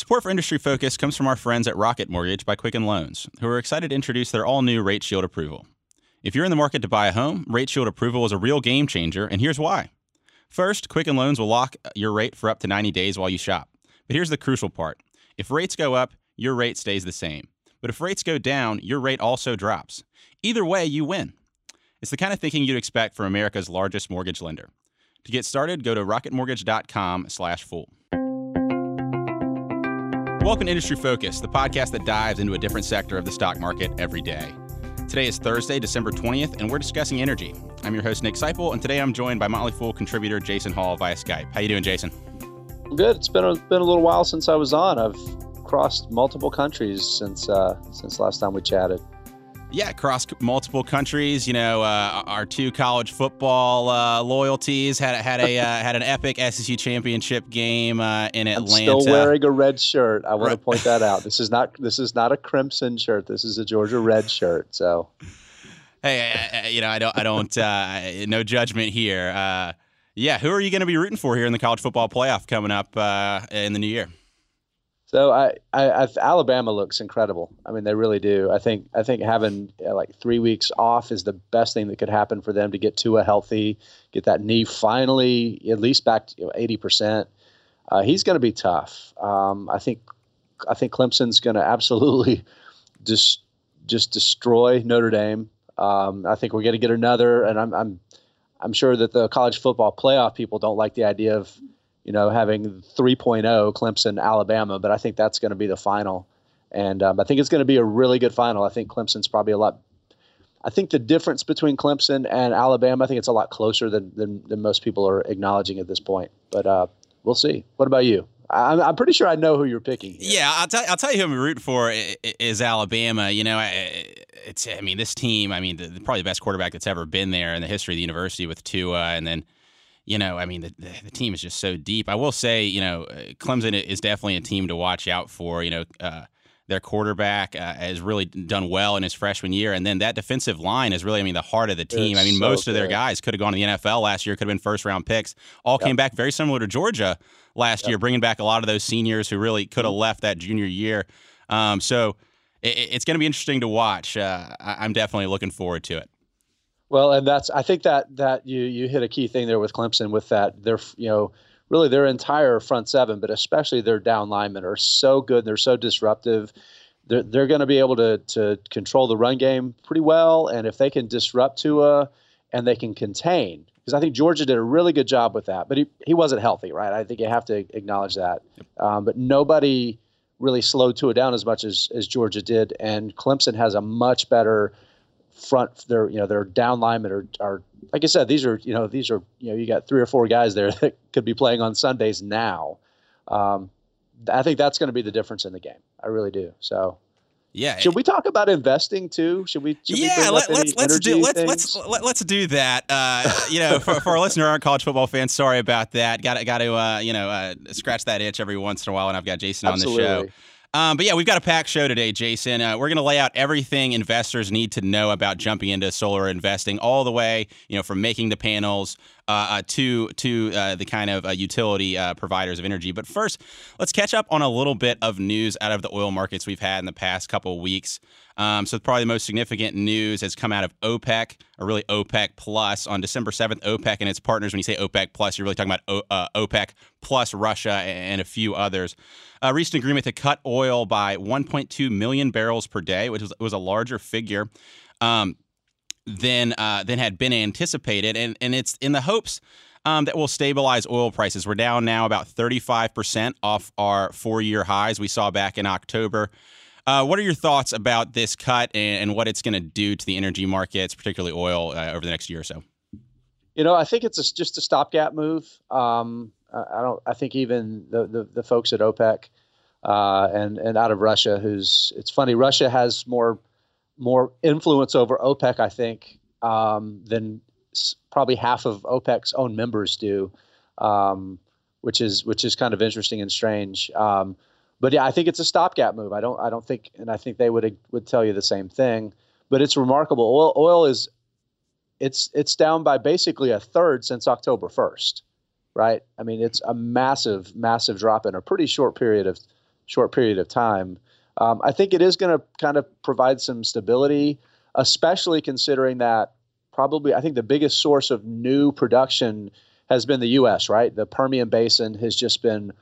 Support for Industry Focus comes from our friends at Rocket Mortgage by Quicken Loans, who are excited to introduce their all new Rate Shield approval. If you're in the market to buy a home, Rate Shield approval is a real game changer, and here's why. First, Quicken Loans will lock your rate for up to 90 days while you shop. But here's the crucial part if rates go up, your rate stays the same. But if rates go down, your rate also drops. Either way, you win. It's the kind of thinking you'd expect from America's largest mortgage lender. To get started, go to rocketmortgage.com/fool. Welcome to Industry Focus, the podcast that dives into a different sector of the stock market every day. Today is Thursday, December 20th, and we're discussing energy. I'm your host Nick Sciple, and today I'm joined by Motley Fool contributor Jason Hall via Skype. How you doing, Jason? Good. It's been a, been a little while since I was on. I've crossed multiple countries since uh, since last time we chatted. Yeah, across multiple countries. You know, uh, our two college football uh, loyalties had had a uh, had an epic SEC championship game uh, in Atlanta. I'm still wearing a red shirt. I want to point that out. This is not this is not a crimson shirt. This is a Georgia red shirt. So, hey, I, I, you know, I don't I don't uh, no judgment here. Uh, yeah, who are you going to be rooting for here in the college football playoff coming up in the new year? So I, I, I, Alabama looks incredible. I mean, they really do. I think I think having uh, like three weeks off is the best thing that could happen for them to get Tua healthy, get that knee finally at least back to eighty percent. Uh, he's going to be tough. Um, I think I think Clemson's going to absolutely just just destroy Notre Dame. Um, I think we're going to get another, and I'm I'm I'm sure that the college football playoff people don't like the idea of you know, having 3.0 Clemson, Alabama, but I think that's going to be the final. And um, I think it's going to be a really good final. I think Clemson's probably a lot. I think the difference between Clemson and Alabama, I think it's a lot closer than, than, than most people are acknowledging at this point. But uh, we'll see. What about you? I'm, I'm pretty sure I know who you're picking. Here. Yeah, I'll tell, I'll tell you who I'm rooting for is Alabama. You know, it's I mean this team. I mean, the, probably the best quarterback that's ever been there in the history of the university with Tua, and then you know, I mean, the, the, team is just so deep. I will say, you know, uh, Clemson is definitely a team to watch out for. You know, uh, their quarterback uh, has really done well in his freshman year, and then that defensive line is really, I mean, the heart of the team. It's I mean, so most good. of their guys could have gone to the NFL last year, could have been first round picks. All yep. came back very similar to Georgia last yep. year, bringing back a lot of those seniors who really could have mm-hmm. left that junior year. Um, so it, it's going to be interesting to watch. Uh, I'm definitely looking forward to it. Well, and that's I think that that you you hit a key thing there with Clemson with that they're you know really their entire front seven, but especially their down linemen are so good. They're so disruptive. They're, they're going to be able to to control the run game pretty well, and if they can disrupt Tua and they can contain, because I think Georgia did a really good job with that, but he he wasn't healthy, right? I think you have to acknowledge that. Um, but nobody really slowed Tua down as much as as Georgia did, and Clemson has a much better front their you know their down linemen are, are like I said these are you know these are you know you got three or four guys there that could be playing on Sundays now. Um, I think that's going to be the difference in the game. I really do. So. Yeah. Should we talk about investing too? Should we? Should yeah. We let, us let's do let's let's let, let's do that. Uh, you know, for, for our listener aren't college football fans, sorry about that. Got to got to uh, you know uh, scratch that itch every once in a while. And I've got Jason Absolutely. on the show. Um, but yeah, we've got a packed show today, Jason. Uh, we're going to lay out everything investors need to know about jumping into solar investing, all the way, you know, from making the panels uh, uh, to to uh, the kind of uh, utility uh, providers of energy. But first, let's catch up on a little bit of news out of the oil markets we've had in the past couple weeks. Um, so probably the most significant news has come out of OPEC, or really OPEC Plus. On December 7th, OPEC and its partners, when you say OPEC Plus, you're really talking about o- uh, OPEC plus Russia and a few others, uh, reached an agreement to cut oil by 1.2 million barrels per day, which was, was a larger figure. Um, than uh, than had been anticipated, and and it's in the hopes um, that will stabilize oil prices. We're down now about 35 percent off our four year highs we saw back in October. Uh, what are your thoughts about this cut and, and what it's going to do to the energy markets, particularly oil, uh, over the next year or so? You know, I think it's a, just a stopgap move. Um, I don't. I think even the the, the folks at OPEC uh, and and out of Russia, who's it's funny. Russia has more more influence over OPEC, I think, um, than probably half of OPEC's own members do, um, which is which is kind of interesting and strange. Um, but yeah, I think it's a stopgap move. I don't I don't think, and I think they would would tell you the same thing. But it's remarkable. Oil oil is it's it's down by basically a third since October first, right? I mean, it's a massive massive drop in a pretty short period of short period of time. Um, I think it is going to kind of provide some stability, especially considering that probably I think the biggest source of new production has been the U.S. Right, the Permian Basin has just been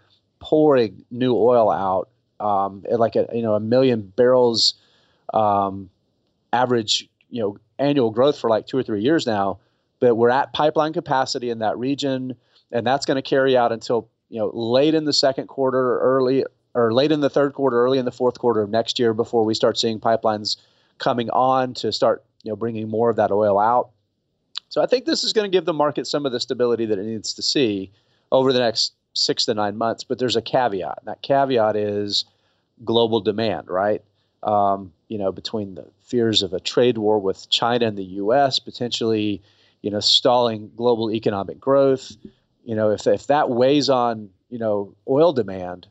pouring new oil out um, at like a you know a million barrels um, average you know annual growth for like two or three years now. But we're at pipeline capacity in that region, and that's going to carry out until you know late in the second quarter, early or late in the third quarter, early in the fourth quarter of next year before we start seeing pipelines coming on to start you know bringing more of that oil out. So I think this is going to give the market some of the stability that it needs to see over the next six to nine months. But there's a caveat. And that caveat is global demand, right? Um, you know, between the fears of a trade war with China and the U.S. potentially, you know, stalling global economic growth. You know, if if that weighs on you know oil demand,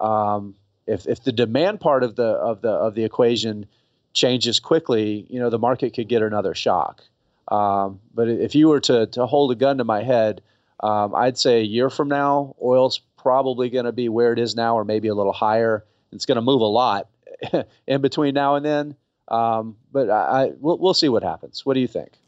um, if if the demand part of the of the of the equation changes quickly, you know, the market could get another shock. Um, but if you were to to hold a gun to my head, um, I'd say a year from now, oil's probably going to be where it is now, or maybe a little higher. It's going to move a lot in between now and then. Um, but I, I we'll, we'll see what happens. What do you think?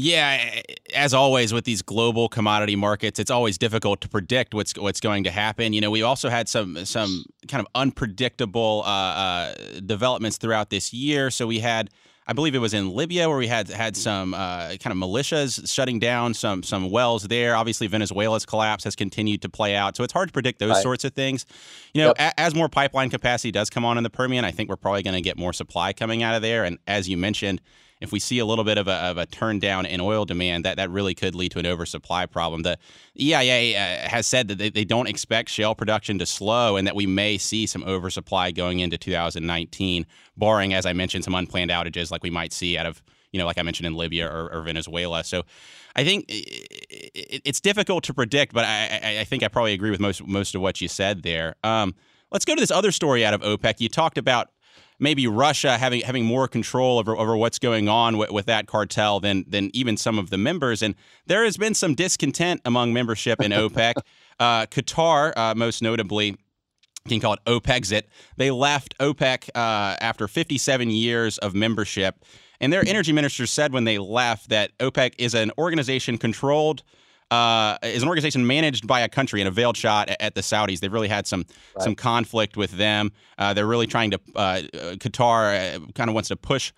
Yeah, as always with these global commodity markets, it's always difficult to predict what's what's going to happen. You know, we also had some some kind of unpredictable uh, uh, developments throughout this year. So we had I believe it was in Libya where we had had some uh, kind of militias shutting down some some wells there. Obviously, Venezuela's collapse has continued to play out, so it's hard to predict those right. sorts of things. You know, yep. a, as more pipeline capacity does come on in the Permian, I think we're probably going to get more supply coming out of there. And as you mentioned, if we see a little bit of a, of a turn down in oil demand, that, that really could lead to an oversupply problem. The EIA uh, has said that they, they don't expect shale production to slow and that we may see some oversupply going into 2019, barring, as I mentioned, some unplanned outages like we might see out of, you know, like I mentioned in Libya or, or Venezuela. So I think it's difficult to predict, but I, I, think I probably agree with most most of what you said there. Um, let's go to this other story out of OPEC. You talked about maybe Russia having having more control over, over what's going on with, with that cartel than than even some of the members. And there has been some discontent among membership in OPEC. Uh, Qatar, uh, most notably, you can call it OPEXit. They left OPEC uh, after 57 years of membership. And their energy minister said when they left that OPEC is an organization controlled uh, is an organization managed by a country and a veiled shot at, at the Saudis. They've really had some right. some conflict with them. Uh, they're really trying to. Uh, Qatar uh, kind of wants to push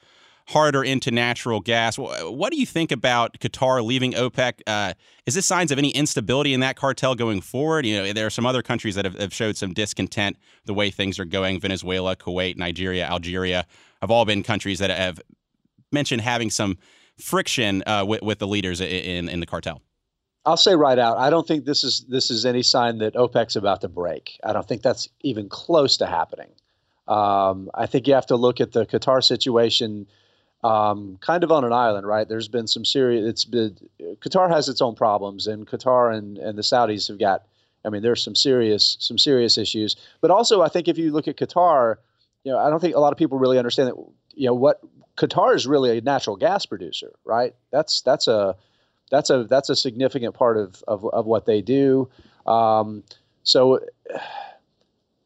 harder into natural gas. What do you think about Qatar leaving OPEC? Uh, is this signs of any instability in that cartel going forward? You know, there are some other countries that have, have, showed some discontent the way things are going. Venezuela, Kuwait, Nigeria, Algeria have all been countries that have mentioned having some friction uh, with, with the leaders in, in the cartel. I'll say right out, I don't think this is this is any sign that OPEC's about to break. I don't think that's even close to happening. Um, I think you have to look at the Qatar situation um, kind of on an island, right? There's been some serious. It's been Qatar has its own problems, and Qatar and, and the Saudis have got. I mean, there's some serious some serious issues. But also, I think if you look at Qatar, you know, I don't think a lot of people really understand that. You know, what Qatar is really a natural gas producer, right? That's that's a that's a that's a significant part of of, of what they do. Um, so,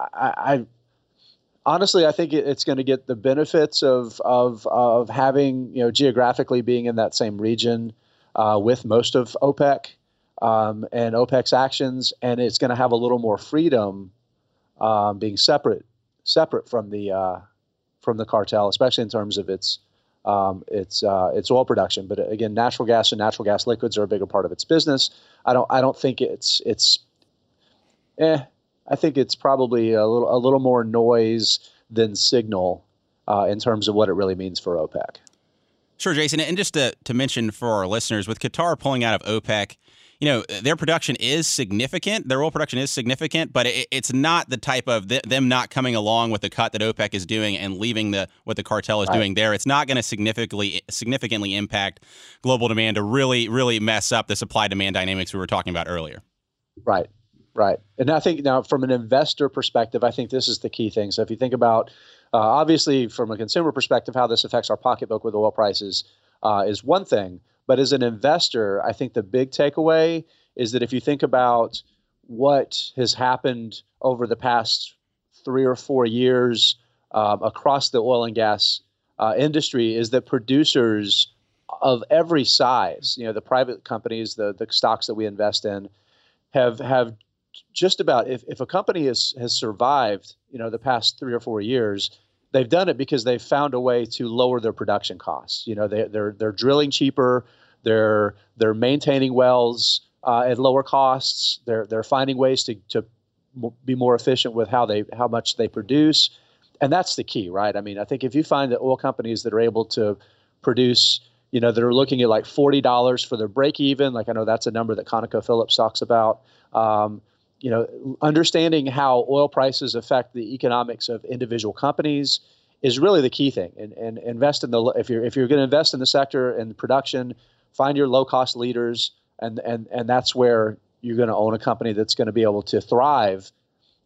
I, I, honestly I think it's going to get the benefits of of of having you know geographically being in that same region uh, with most of OPEC um, and OPEC's actions, and it's going to have a little more freedom um, being separate separate from the uh, from the cartel, especially in terms of its um, it's uh, it's oil production, but again, natural gas and natural gas liquids are a bigger part of its business. I don't I don't think it's it's eh. I think it's probably a little a little more noise than signal uh, in terms of what it really means for OPEC. Sure, Jason, and just to to mention for our listeners, with Qatar pulling out of OPEC, you know, their production is significant. Their oil production is significant, but it, it's not the type of th- them not coming along with the cut that OPEC is doing and leaving the what the cartel is right. doing there. It's not going to significantly significantly impact global demand to really really mess up the supply demand dynamics we were talking about earlier. Right. Right. And I think now from an investor perspective, I think this is the key thing. So if you think about uh, obviously from a consumer perspective, how this affects our pocketbook with oil prices uh, is one thing. But as an investor, I think the big takeaway is that if you think about what has happened over the past three or four years um, across the oil and gas uh, industry is that producers of every size, you know, the private companies, the the stocks that we invest in, have have just about if, if a company has has survived, you know, the past three or four years, they've done it because they've found a way to lower their production costs. You know, they, they're they're drilling cheaper, they're they're maintaining wells uh, at lower costs. They're they're finding ways to to be more efficient with how they how much they produce, and that's the key, right? I mean, I think if you find that oil companies that are able to produce you know, that are looking at like forty dollars for their break even. Like I know that's a number that ConocoPhillips talks about. Um, you know, understanding how oil prices affect the economics of individual companies is really the key thing. And, and invest in the if you're if you're going to invest in the sector and production, find your low cost leaders, and and and that's where you're going to own a company that's going to be able to thrive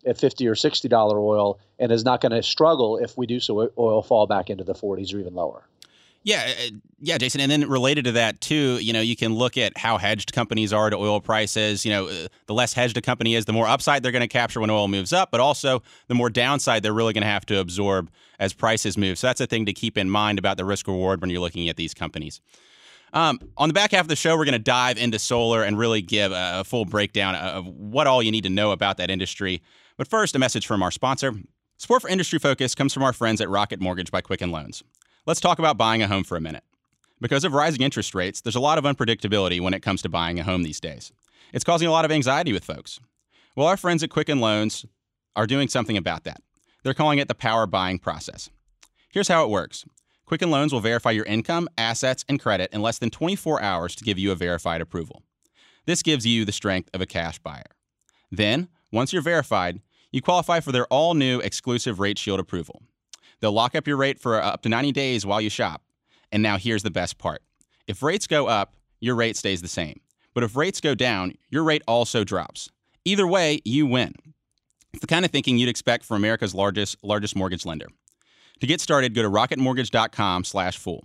at 50 or 60 dollar oil and is not going to struggle if we do so oil fall back into the 40s or even lower. Yeah, uh, yeah, Jason. And then related to that too, you know, you can look at how hedged companies are to oil prices. You know, uh, the less hedged a company is, the more upside they're going to capture when oil moves up, but also the more downside they're really going to have to absorb as prices move. So that's a thing to keep in mind about the risk reward when you're looking at these companies. Um, on the back half of the show, we're going to dive into solar and really give a, a full breakdown of what all you need to know about that industry. But first, a message from our sponsor. Support for Industry Focus comes from our friends at Rocket Mortgage by Quicken Loans. Let's talk about buying a home for a minute. Because of rising interest rates, there's a lot of unpredictability when it comes to buying a home these days. It's causing a lot of anxiety with folks. Well, our friends at Quicken Loans are doing something about that. They're calling it the power buying process. Here's how it works Quicken Loans will verify your income, assets, and credit in less than 24 hours to give you a verified approval. This gives you the strength of a cash buyer. Then, once you're verified, you qualify for their all new exclusive Rate Shield approval. They'll lock up your rate for uh, up to 90 days while you shop. And now here's the best part if rates go up, your rate stays the same. But if rates go down, your rate also drops. Either way, you win. It's the kind of thinking you'd expect from America's largest, largest mortgage lender. To get started, go to rocketmortgage.com slash fool.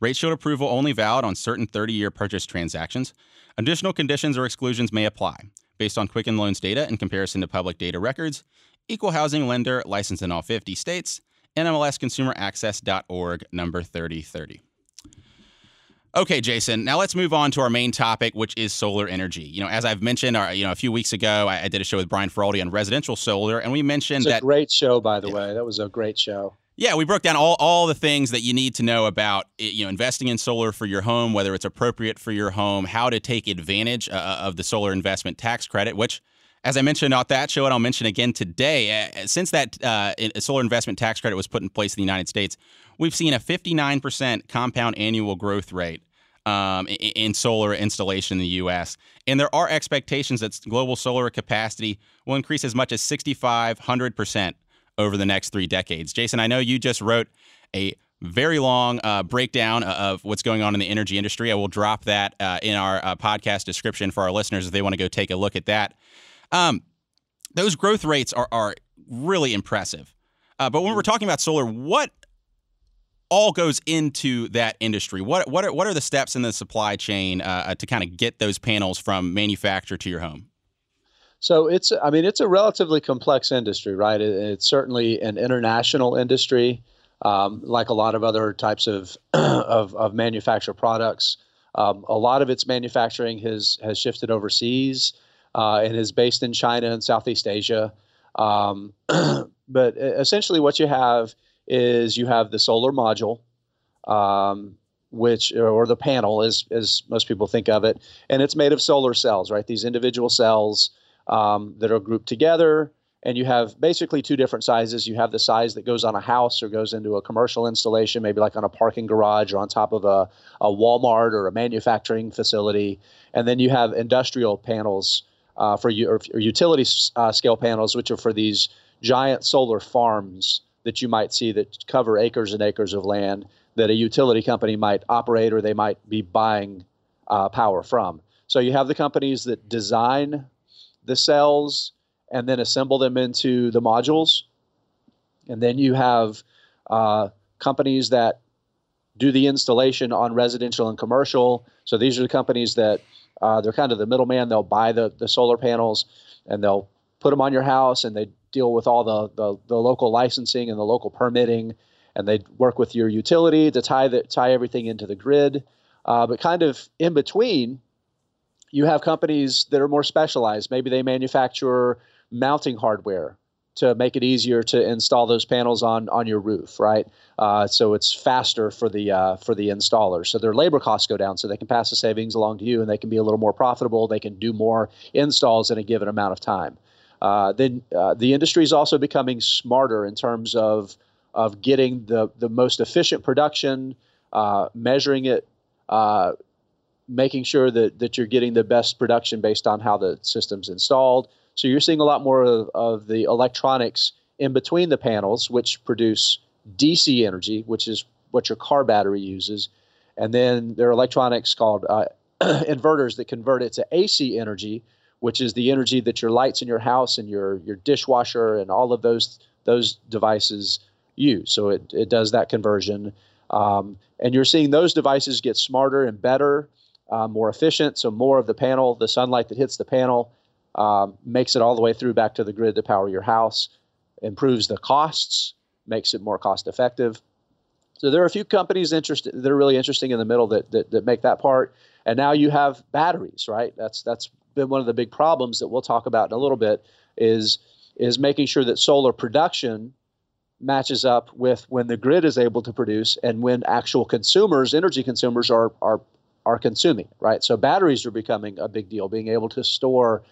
Rate shield approval only valid on certain 30-year purchase transactions. Additional conditions or exclusions may apply based on Quicken Loans data in comparison to public data records. Equal housing lender licensed in all 50 states. NMLSconsumeraccess.org, number 3030. Okay, Jason. Now let's move on to our main topic, which is solar energy. You know, as I've mentioned, our, you know, a few weeks ago, I, I did a show with Brian Feroldi on residential solar, and we mentioned that great show, by the yeah. way. That was a great show. Yeah, we broke down all, all the things that you need to know about you know investing in solar for your home, whether it's appropriate for your home, how to take advantage uh, of the solar investment tax credit, which as I mentioned on that show, and I'll mention again today, uh, since that uh, solar investment tax credit was put in place in the United States, we've seen a 59% compound annual growth rate um, in, solar installation in the U.S. And there are expectations that global solar capacity will increase as much as 6,500% over the next three decades. Jason, I know you just wrote a very long uh, breakdown of what's going on in the energy industry. I will drop that uh, in our uh, podcast description for our listeners if they want to go take a look at that. Um, those growth rates are, are really impressive. Uh, but when we're talking about solar, what all goes into that industry? What what are, what are the steps in the supply chain uh, uh to kind of get those panels from manufacturer to your home? So it's I mean it's a relatively complex industry, right? It, it's certainly an international industry, um, like a lot of other types of of, of manufactured products. Um, a lot of its manufacturing has has shifted overseas uh, and is based in China and Southeast Asia. Um, but essentially, what you have is you have the solar module, um, which or the panel, as as most people think of it, and it's made of solar cells, right? These individual cells um, that are grouped together. And you have basically two different sizes. You have the size that goes on a house or goes into a commercial installation, maybe like on a parking garage or on top of a, a Walmart or a manufacturing facility. And then you have industrial panels uh, for or, or utility uh, scale panels, which are for these giant solar farms that you might see that cover acres and acres of land that a utility company might operate or they might be buying uh, power from. So you have the companies that design the cells and then assemble them into the modules. And then you have uh, companies that do the installation on residential and commercial. So these are the companies that uh, they're kind of the middleman. They'll buy the, the solar panels and they'll put them on your house and they deal with all the, the, the local licensing and the local permitting, and they work with your utility to tie the, tie everything into the grid. Uh, but kind of in between, you have companies that are more specialized. Maybe they manufacture mounting hardware to make it easier to install those panels on on your roof, right? Uh, so it's faster for the uh, for the installer. So their labor costs go down, so they can pass the savings along to you, and they can be a little more profitable. They can do more installs in a given amount of time. Uh, then uh, the industry is also becoming smarter in terms of of getting the the most efficient production, uh, measuring it. Uh, making sure that, that you're getting the best production based on how the system's installed, so you're seeing a lot more of, of the electronics in between the panels, which produce DC energy, which is what your car battery uses. And then there are electronics called uh, inverters that convert it to AC energy, which is the energy that your lights in your house and your, your dishwasher and all of those those devices use. So it, it does that conversion. Um, and you're seeing those devices get smarter and better, uh, more efficient. So more of the panel, the sunlight that hits the panel, um, makes it all the way through back to the grid to power your house, improves the costs, makes it more cost effective. So there are a few companies interested that are really interesting in the middle that, that, that make that part. And now you have batteries, right? That's that's been one of the big problems that we'll talk about in a little bit is is making sure that solar production matches up with when the grid is able to produce and when actual consumers, energy consumers, are are are consuming, right? So batteries are becoming a big deal. Being able to store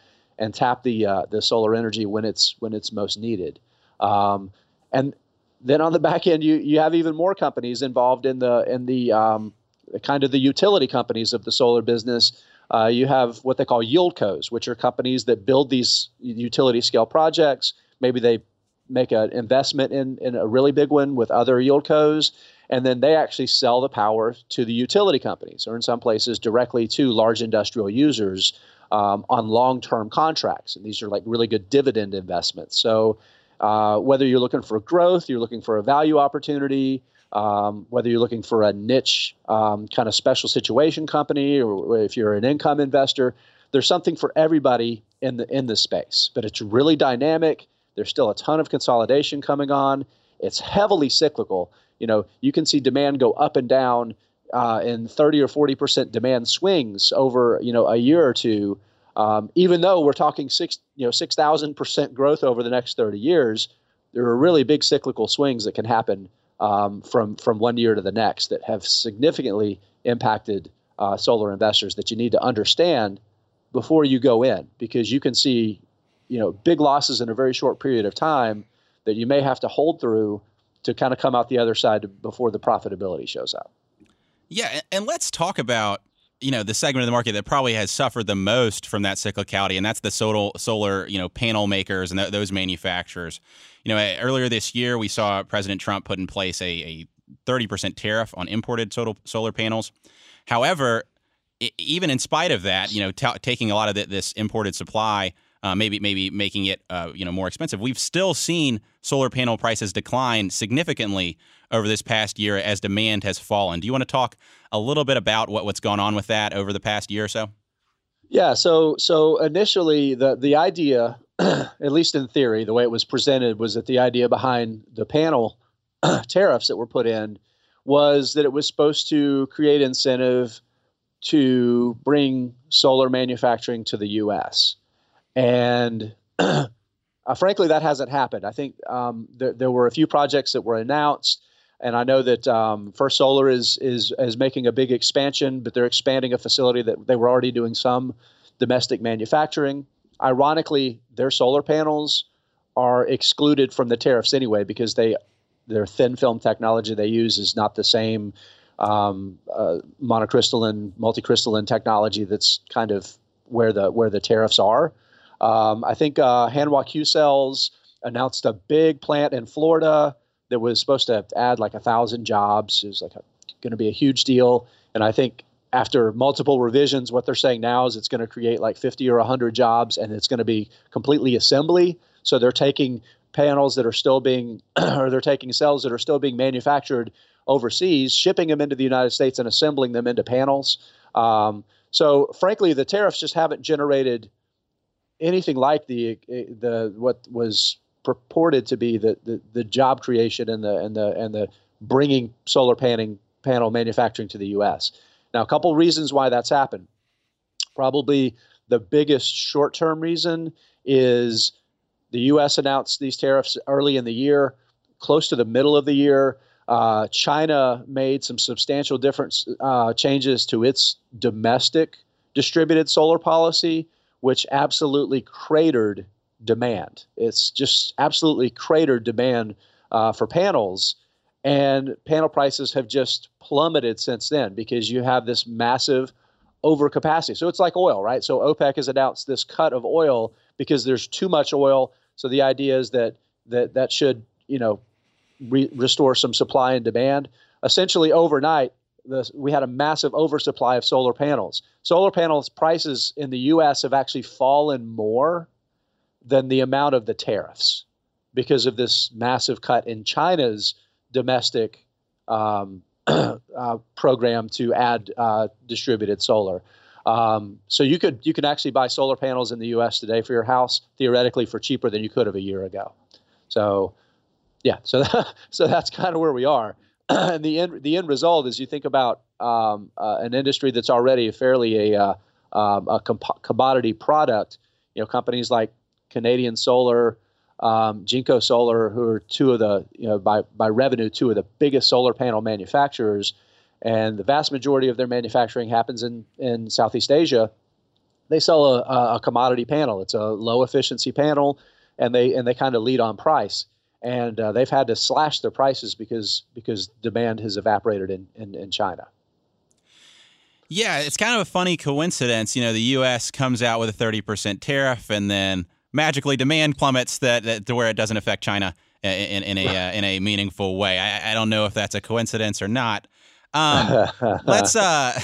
and tap the uh, the solar energy when it's when it's most needed. Um, and then on the back end, you you have even more companies involved in the in the um, kind of the utility companies of the solar business. Uh, you have what they call yield yieldcos, which are companies that build these utility scale projects. Maybe they make an investment in, in a really big one with other yield yieldcos, and then they actually sell the power to the utility companies, or in some places directly to large industrial users um, on long-term contracts, and these are like really good dividend investments. So uh, whether you're looking for growth, you're looking for a value opportunity, um, whether you're looking for a niche um, kind of special situation company, or if you're an income investor, there's something for everybody in the in this space. But it's really dynamic. There's still a ton of consolidation coming on. It's heavily cyclical. You know, you can see demand go up and down uh, in 30 or 40 percent demand swings over you know a year or two, um, even though we're talking six you know 6,000 percent growth over the next 30 years, there are really big cyclical swings that can happen um, from from one year to the next that have significantly impacted uh, solar investors that you need to understand before you go in because you can see you know big losses in a very short period of time that you may have to hold through to kind of come out the other side before the profitability shows up. Yeah, and let's talk about you know the segment of the market that probably has suffered the most from that cyclicality, and that's the solar solar you know panel makers and th- those manufacturers. You know, earlier this year we saw President Trump put in place a, a 30% tariff on imported solar solar panels. However, even in spite of that, you know, t- taking a lot of the, this imported supply uh, maybe maybe making it uh, you know more expensive. We've still seen solar panel prices decline significantly over this past year as demand has fallen. Do you want to talk a little bit about what, what's gone on with that over the past year or so? Yeah. So so initially the the idea, at least in theory, the way it was presented was that the idea behind the panel tariffs that were put in was that it was supposed to create incentive to bring solar manufacturing to the U.S. And uh, frankly, that hasn't happened. I think um, there, there, were a few projects that were announced, and I know that um, First Solar is is is making a big expansion, but they're expanding a facility that they were already doing some domestic manufacturing. Ironically, their solar panels are excluded from the tariffs anyway because they their thin film technology they use is not the same um, uh, monocrystalline, multicrystalline technology that's kind of where the where the tariffs are. Um, I think uh, Hanwha Qcells announced a big plant in Florida that was supposed to add like a thousand jobs. It was like going to be a huge deal, and I think after multiple revisions, what they're saying now is it's going to create like 50 or 100 jobs, and it's going to be completely assembly. So they're taking panels that are still being, or they're taking cells that are still being manufactured overseas, shipping them into the United States, and assembling them into panels. Um, so frankly, the tariffs just haven't generated anything like the the what was purported to be the, the, the job creation and the and the and the bringing solar panning panel manufacturing to the U.S. Now, a couple reasons why that's happened. Probably the biggest short-term reason is the U.S. announced these tariffs early in the year, close to the middle of the year. Uh, China made some substantial different uh, changes to its domestic distributed solar policy, which absolutely cratered demand. It's just absolutely cratered demand uh, for panels. And panel prices have just plummeted since then because you have this massive overcapacity. So it's like oil, right? So OPEC has announced this cut of oil because there's too much oil. So the idea is that that that should, you know, re- restore some supply and demand. Essentially, overnight, the, we had a massive oversupply of solar panels. Solar panels prices in the U.S. have actually fallen more than the amount of the tariffs because of this massive cut in China's domestic um, uh, program to add uh, distributed solar. Um, so you could you can actually buy solar panels in the U.S. today for your house theoretically for cheaper than you could have a year ago. So yeah, so that, so that's kind of where we are. And the end the end result is you think about um, uh, an industry that's already fairly a, uh, um, a comp- commodity product. You know, companies like Canadian Solar, um, Jinko Solar, who are two of the, you know, by, by revenue, two of the biggest solar panel manufacturers. And the vast majority of their manufacturing happens in, in Southeast Asia. They sell a, a commodity panel. It's a low efficiency panel, and they and they kind of lead on price. And uh, they've had to slash their prices because because demand has evaporated in, in, in China. Yeah, it's kind of a funny coincidence. You know, the U.S. comes out with a 30% tariff, and then magically demand plummets that, that to where it doesn't affect China in, in a uh, in a meaningful way. I, I, don't know if that's a coincidence or not. Um, let's uh,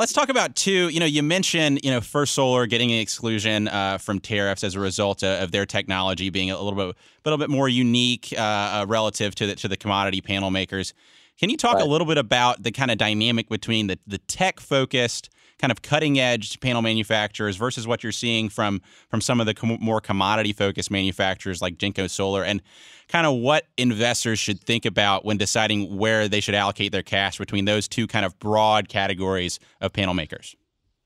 let's talk about two. You know, you mentioned you know First Solar getting an exclusion uh, from tariffs as a result of, of, their technology being a little bit a little bit more unique uh, uh, relative to the to the commodity panel makers. Can you talk right. a little bit about the kind of dynamic between the the tech focused kind of cutting edge panel manufacturers versus what you're seeing from from some of the com- more commodity focused manufacturers like Jinko Solar and kind of what investors should think about when deciding where they should allocate their cash between those two kind of broad categories of panel makers.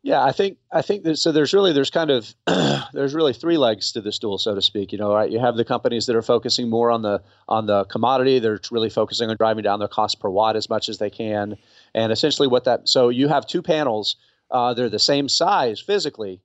Yeah, I think I think that, so. There's really there's kind of there's really three legs to the stool, so to speak. You know, right? You have the companies that are focusing more on the on the commodity. They're really focusing on driving down their cost per watt as much as they can, and essentially what that. So you have two panels uh, they're the same size physically.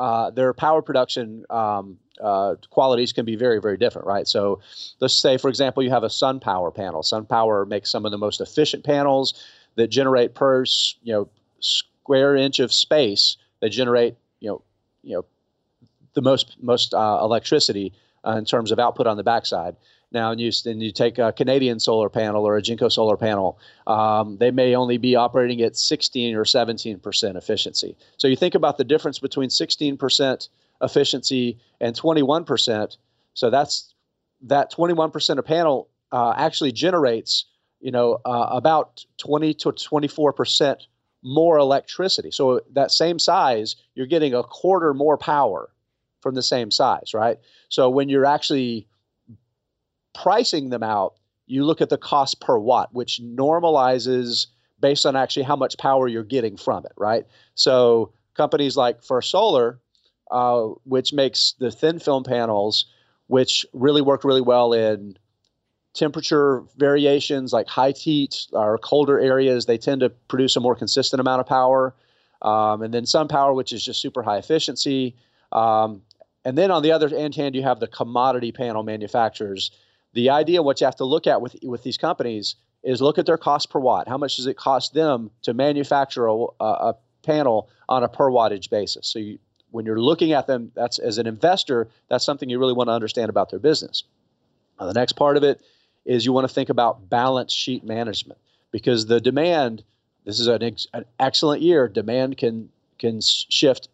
Uh, their power production um, uh, qualities can be very, very different, right? So let's say, for example, you have a SunPower panel. SunPower makes some of the most efficient panels that generate per you know square inch of space. They generate you know you know the most most uh, electricity uh, in terms of output on the backside. Now, and you, and you take a Canadian solar panel or a Jinko solar panel, um, they may only be operating at 16 or 17 percent efficiency. So you think about the difference between 16 percent efficiency and 21 percent. So that's that 21 percent of panel uh, actually generates, you know, uh, about 20 to 24 percent more electricity. So that same size, you're getting a quarter more power from the same size, right? So when you're actually pricing them out, you look at the cost per watt, which normalizes based on actually how much power you're getting from it, right? So companies like First Solar, uh, which makes the thin film panels, which really work really well in temperature variations like high heat or colder areas, they tend to produce a more consistent amount of power. Um, and then SunPower, which is just super high efficiency. Um, and then on the other hand, you have the commodity panel manufacturers the idea what you have to look at with with these companies is look at their cost per watt. How much does it cost them to manufacture a, a panel on a per wattage basis? So you, when you're looking at them, that's as an investor, that's something you really want to understand about their business. Now, the next part of it is you want to think about balance sheet management because the demand. This is an, ex, an excellent year. Demand can can shift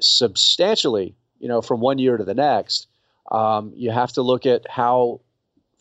substantially, you know, from one year to the next. Um, you have to look at how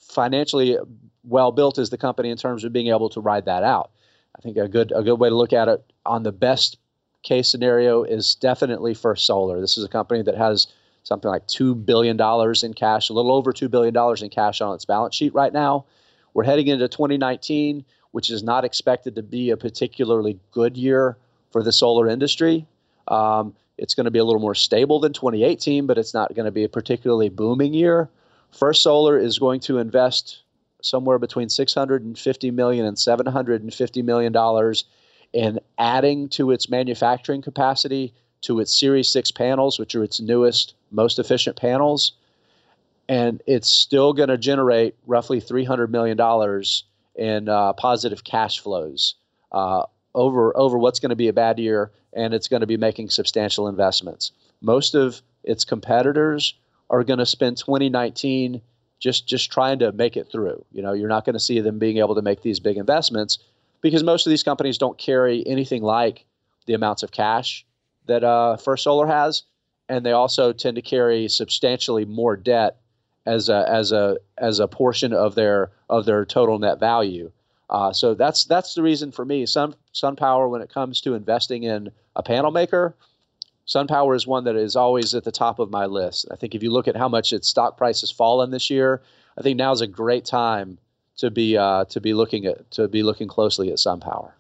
financially well built is the company in terms of being able to ride that out. I think a good a good way to look at it on the best case scenario is definitely First Solar. This is a company that has something like $2 billion in cash, a little over $2 billion in cash on its balance sheet right now. We're heading into 2019, which is not expected to be a particularly good year for the solar industry. Um, it's going to be a little more stable than 2018, but it's not going to be a particularly booming year. First Solar is going to invest somewhere between 650 million and 750 million dollars in adding to its manufacturing capacity to its Series 6 panels, which are its newest, most efficient panels. And it's still going to generate roughly $300 million in uh, positive cash flows uh, over, over what's going to be a bad year, and it's going to be making substantial investments. Most of its competitors are going to spend 2019 just just trying to make it through. You know, you're not going to see them being able to make these big investments because most of these companies don't carry anything like the amounts of cash that uh, First Solar has, and they also tend to carry substantially more debt as a as a as a portion of their of their total net value. Uh, so that's that's the reason for me. Sun SunPower, when it comes to investing in a panel maker, SunPower is one that is always at the top of my list. I think if you look at how much its stock price has fallen this year, I think now is a great time to be uh, to be looking at to be looking closely at SunPower.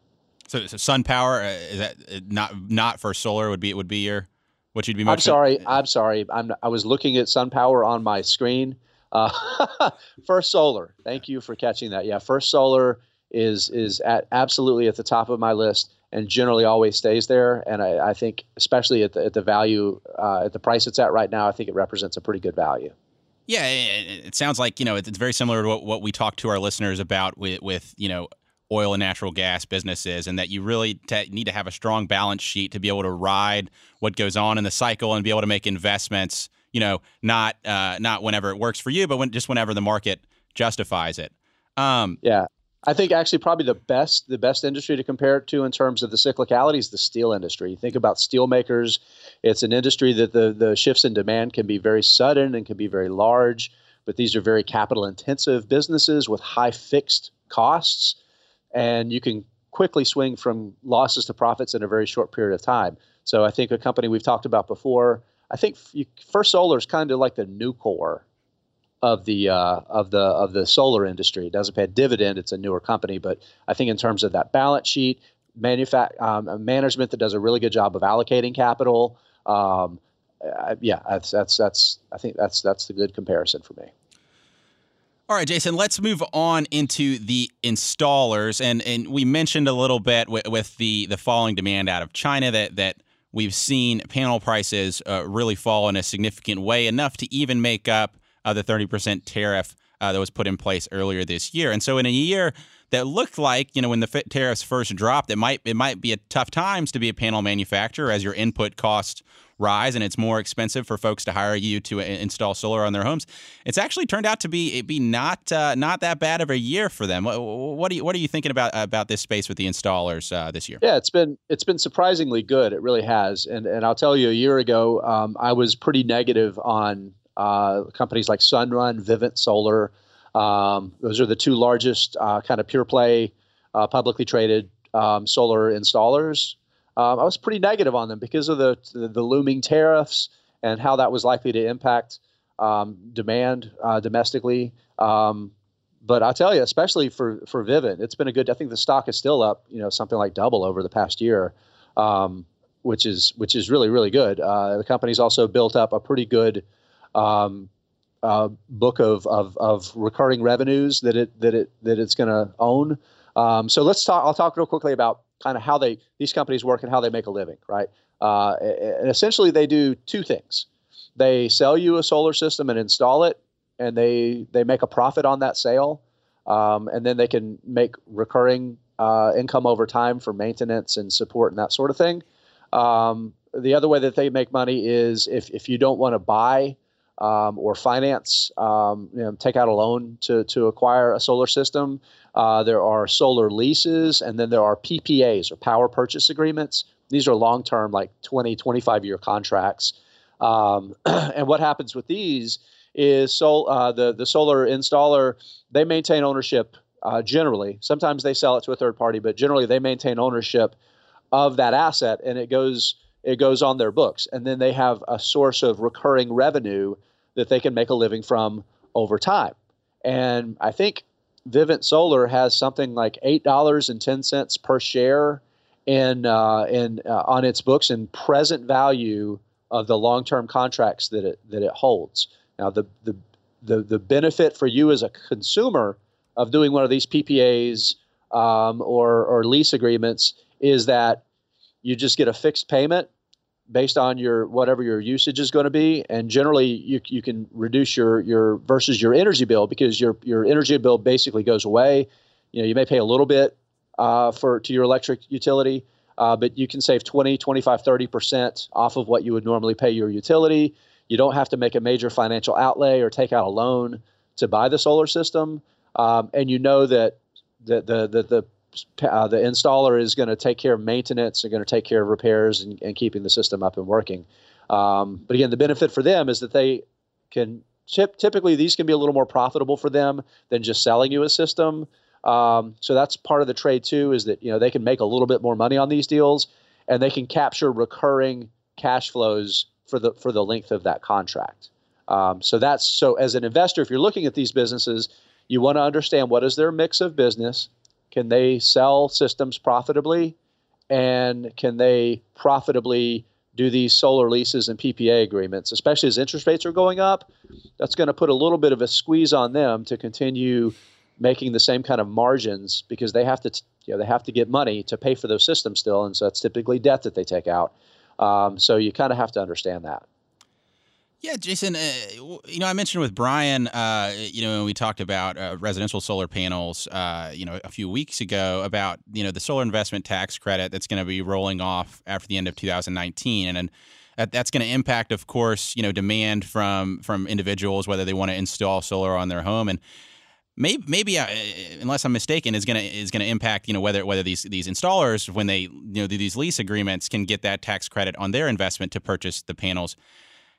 So, so SunPower uh, is that uh, not not for solar would be it would be your what you'd be. I'm sorry. I'm sorry. I'm I was looking at SunPower on my screen. Uh, First Solar. Thank you for catching that. Yeah, First Solar is is at absolutely at the top of my list and generally always stays there. And I, I think, especially at the, at the value, uh, at the price it's at right now, I think it represents a pretty good value. Yeah, it, sounds like you know it's very similar to what, what we talk to our listeners about with with you know oil and natural gas businesses, and that you really te- need to have a strong balance sheet to be able to ride what goes on in the cycle and be able to make investments. You know, not uh, not whenever it works for you, but when just whenever the market justifies it. Um, yeah, I think actually probably the best the best industry to compare it to in terms of the cyclicality is the steel industry. You think about steel makers; it's an industry that the the shifts in demand can be very sudden and can be very large. But these are very capital intensive businesses with high fixed costs, and you can quickly swing from losses to profits in a very short period of time. So I think a company we've talked about before. I think First Solar is kind of like the Nucor of the uh, of the of the solar industry. It doesn't pay a dividend; it's a newer company, but I think in terms of that balance sheet, manufa- um, management that does a really good job of allocating capital. Um, uh, yeah, that's that's that's I think that's that's the good comparison for me. All right, Jason, let's move on into the installers. And and we mentioned a little bit with, with the the falling demand out of China that that we've seen panel prices uh, really fall in a significant way, enough to even make up uh, the 30% tariff uh, that was put in place earlier this year. And so in a year that looked like, you know, when the tariffs first dropped, it might it might be a tough times to be a panel manufacturer as your input costs rise and it's more expensive for folks to hire you to install solar on their homes. It's actually turned out to be it be not uh, not that bad of a year for them. What, what are you what are you thinking about about this space with the installers uh, this year? Yeah, it's been it's been surprisingly good. It really has. And and I'll tell you, a year ago, um, I was pretty negative on uh, companies like Sunrun, Vivint Solar. Um, those are the two largest uh, kind of pure play, uh, publicly traded um, solar installers. Um, I was pretty negative on them because of the, the, the looming tariffs and how that was likely to impact um, demand uh, domestically. Um, but I'll tell you, especially for for Vivint, it's been a good. I think the stock is still up, you know, something like double over the past year. Um, which is which is really really good. Uh, the company's also built up a pretty good um, uh, book of, of, of recurring revenues that it that it that it's going to own. Um, so let's talk. I'll talk real quickly about kind of how they these companies work and how they make a living, right? Uh, and essentially, they do two things. They sell you a solar system and install it, and they they make a profit on that sale, um, and then they can make recurring uh, income over time for maintenance and support and that sort of thing. Um, the other way that they make money is if if you don't want to buy um, or finance, um, you know, take out a loan to, to acquire a solar system. Uh, there are solar leases, and then there are PPAs or power purchase agreements. These are long term, like 20, 25 year contracts. Um, and what happens with these is so, uh, the, the solar installer, they maintain ownership uh, generally. Sometimes they sell it to a third party, but generally they maintain ownership of that asset, and it goes it goes on their books, and then they have a source of recurring revenue that they can make a living from over time. And I think Vivint Solar has something like eight dollars and ten cents per share in uh, in uh, on its books in present value of the long term contracts that it that it holds. Now the the the the benefit for you as a consumer of doing one of these PPAs um, or or lease agreements is that you just get a fixed payment based on your whatever your usage is going to be. And generally you, you can reduce your your versus your energy bill because your your energy bill basically goes away. You know you may pay a little bit uh, for to your electric utility uh, but you can save 20 25 30% off of what you would normally pay your utility. You don't have to make a major financial outlay or take out a loan to buy the solar system. Um, and you know that the the the, the uh, the installer is going to take care of maintenance and going to take care of repairs and, and keeping the system up and working. Um, but again, the benefit for them is that they can tip, typically these can be a little more profitable for them than just selling you a system. Um, so that's part of the trade too, is that you know they can make a little bit more money on these deals, and they can capture recurring cash flows for the for the length of that contract. Um, so that's so as an investor, if you're looking at these businesses, you want to understand what is their mix of business can they sell systems profitably? And can they profitably do these solar leases and PPA agreements, especially as interest rates are going up? That's going to put a little bit of a squeeze on them to continue making the same kind of margins because they have to, you know, they have to get money to pay for those systems still, and so that's typically debt that they take out. Um, so you kind of have to understand that. Yeah, Jason, uh, you know, I mentioned with Brian, uh, you know, we talked about uh, residential solar panels, uh, you know, a few weeks ago about, you know, the solar investment tax credit that's going to be rolling off after the end of 2019. And, and that, that's going to impact, of course, you know, demand from from individuals, whether they want to install solar on their home. And maybe, maybe uh, unless I'm mistaken, is going to is going to impact, you know, whether whether these these installers, when they, you know, do these lease agreements, can get that tax credit on their investment to purchase the panels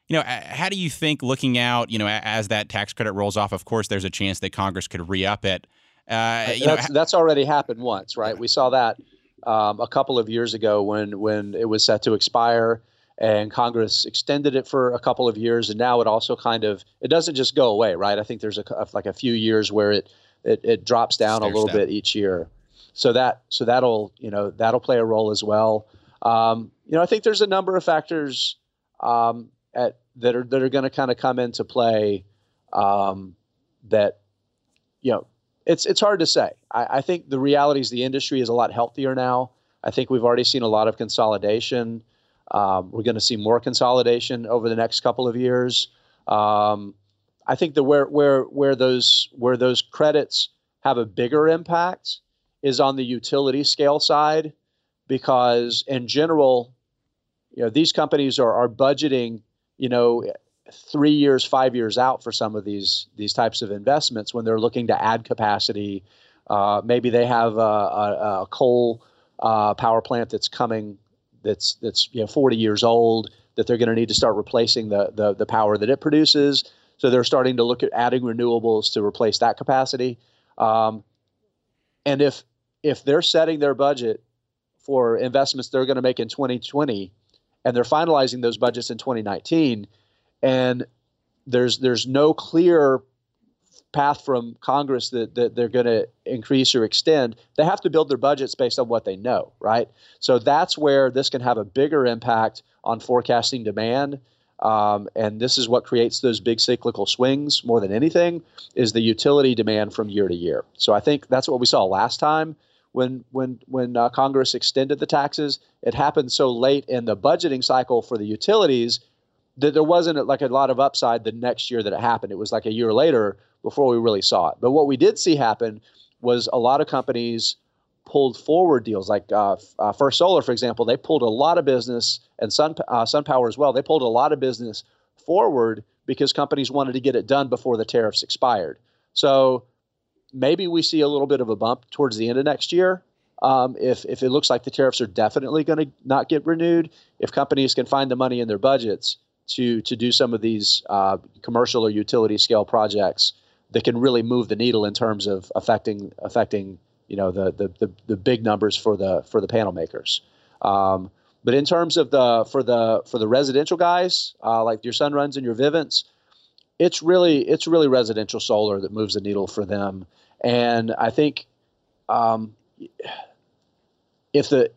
you know, how do you think looking out, you know, as that tax credit rolls off, of course, there's a chance that Congress could re up it. Uh, you that's, know, that's already happened once, right? We saw that um, a couple of years ago when when it was set to expire, and Congress extended it for a couple of years, and now it also kind of it doesn't just go away, right? I think there's a like a few years where it it, it drops down a little bit each year, so that so that'll you know that'll play a role as well. Um, you know, I think there's a number of factors um, at that are that are going to kind of come into play um, that you know it's it's hard to say. I, I, think the reality is the industry is a lot healthier now. I think we've already seen a lot of consolidation. Um, we're going to see more consolidation over the next couple of years. Um, I think that where where where those where those credits have a bigger impact is on the utility scale side, because in general, you know these companies are are budgeting you know, three years, five years out for some of these these types of investments when they're looking to add capacity. Uh, maybe they have a, a, a coal uh, power plant that's coming that's that's you know 40 years old that they're going to need to start replacing the, the the power that it produces. So they're starting to look at adding renewables to replace that capacity. Um, and if if they're setting their budget for investments they're going to make in 2020 and they're finalizing those budgets in 2019 and there's there's no clear path from Congress that, that they're going to increase or extend, they have to build their budgets based on what they know, right? So that's where this can have a bigger impact on forecasting demand. Um, and this is what creates those big cyclical swings more than anything is the utility demand from year to year. So I think that's what we saw last time when when when uh, Congress extended the taxes. It happened so late in the budgeting cycle for the utilities that there wasn't like a lot of upside the next year that it happened. It was like a year later before we really saw it. But what we did see happen was a lot of companies pulled forward deals, like uh, uh, First Solar, for example. They pulled a lot of business, and Sun uh, SunPower as well. They pulled a lot of business forward because companies wanted to get it done before the tariffs expired. So maybe we see a little bit of a bump towards the end of next year. Um, if, if it looks like the tariffs are definitely going to not get renewed, if companies can find the money in their budgets to, to do some of these uh, commercial or utility scale projects that can really move the needle in terms of affecting affecting you know the, the, the, the big numbers for the for the panel makers. Um, But in terms of the for the for the residential guys, uh, like your Sunruns and your Vivint, it's really it's really residential solar that moves the needle for them. And I think um, if the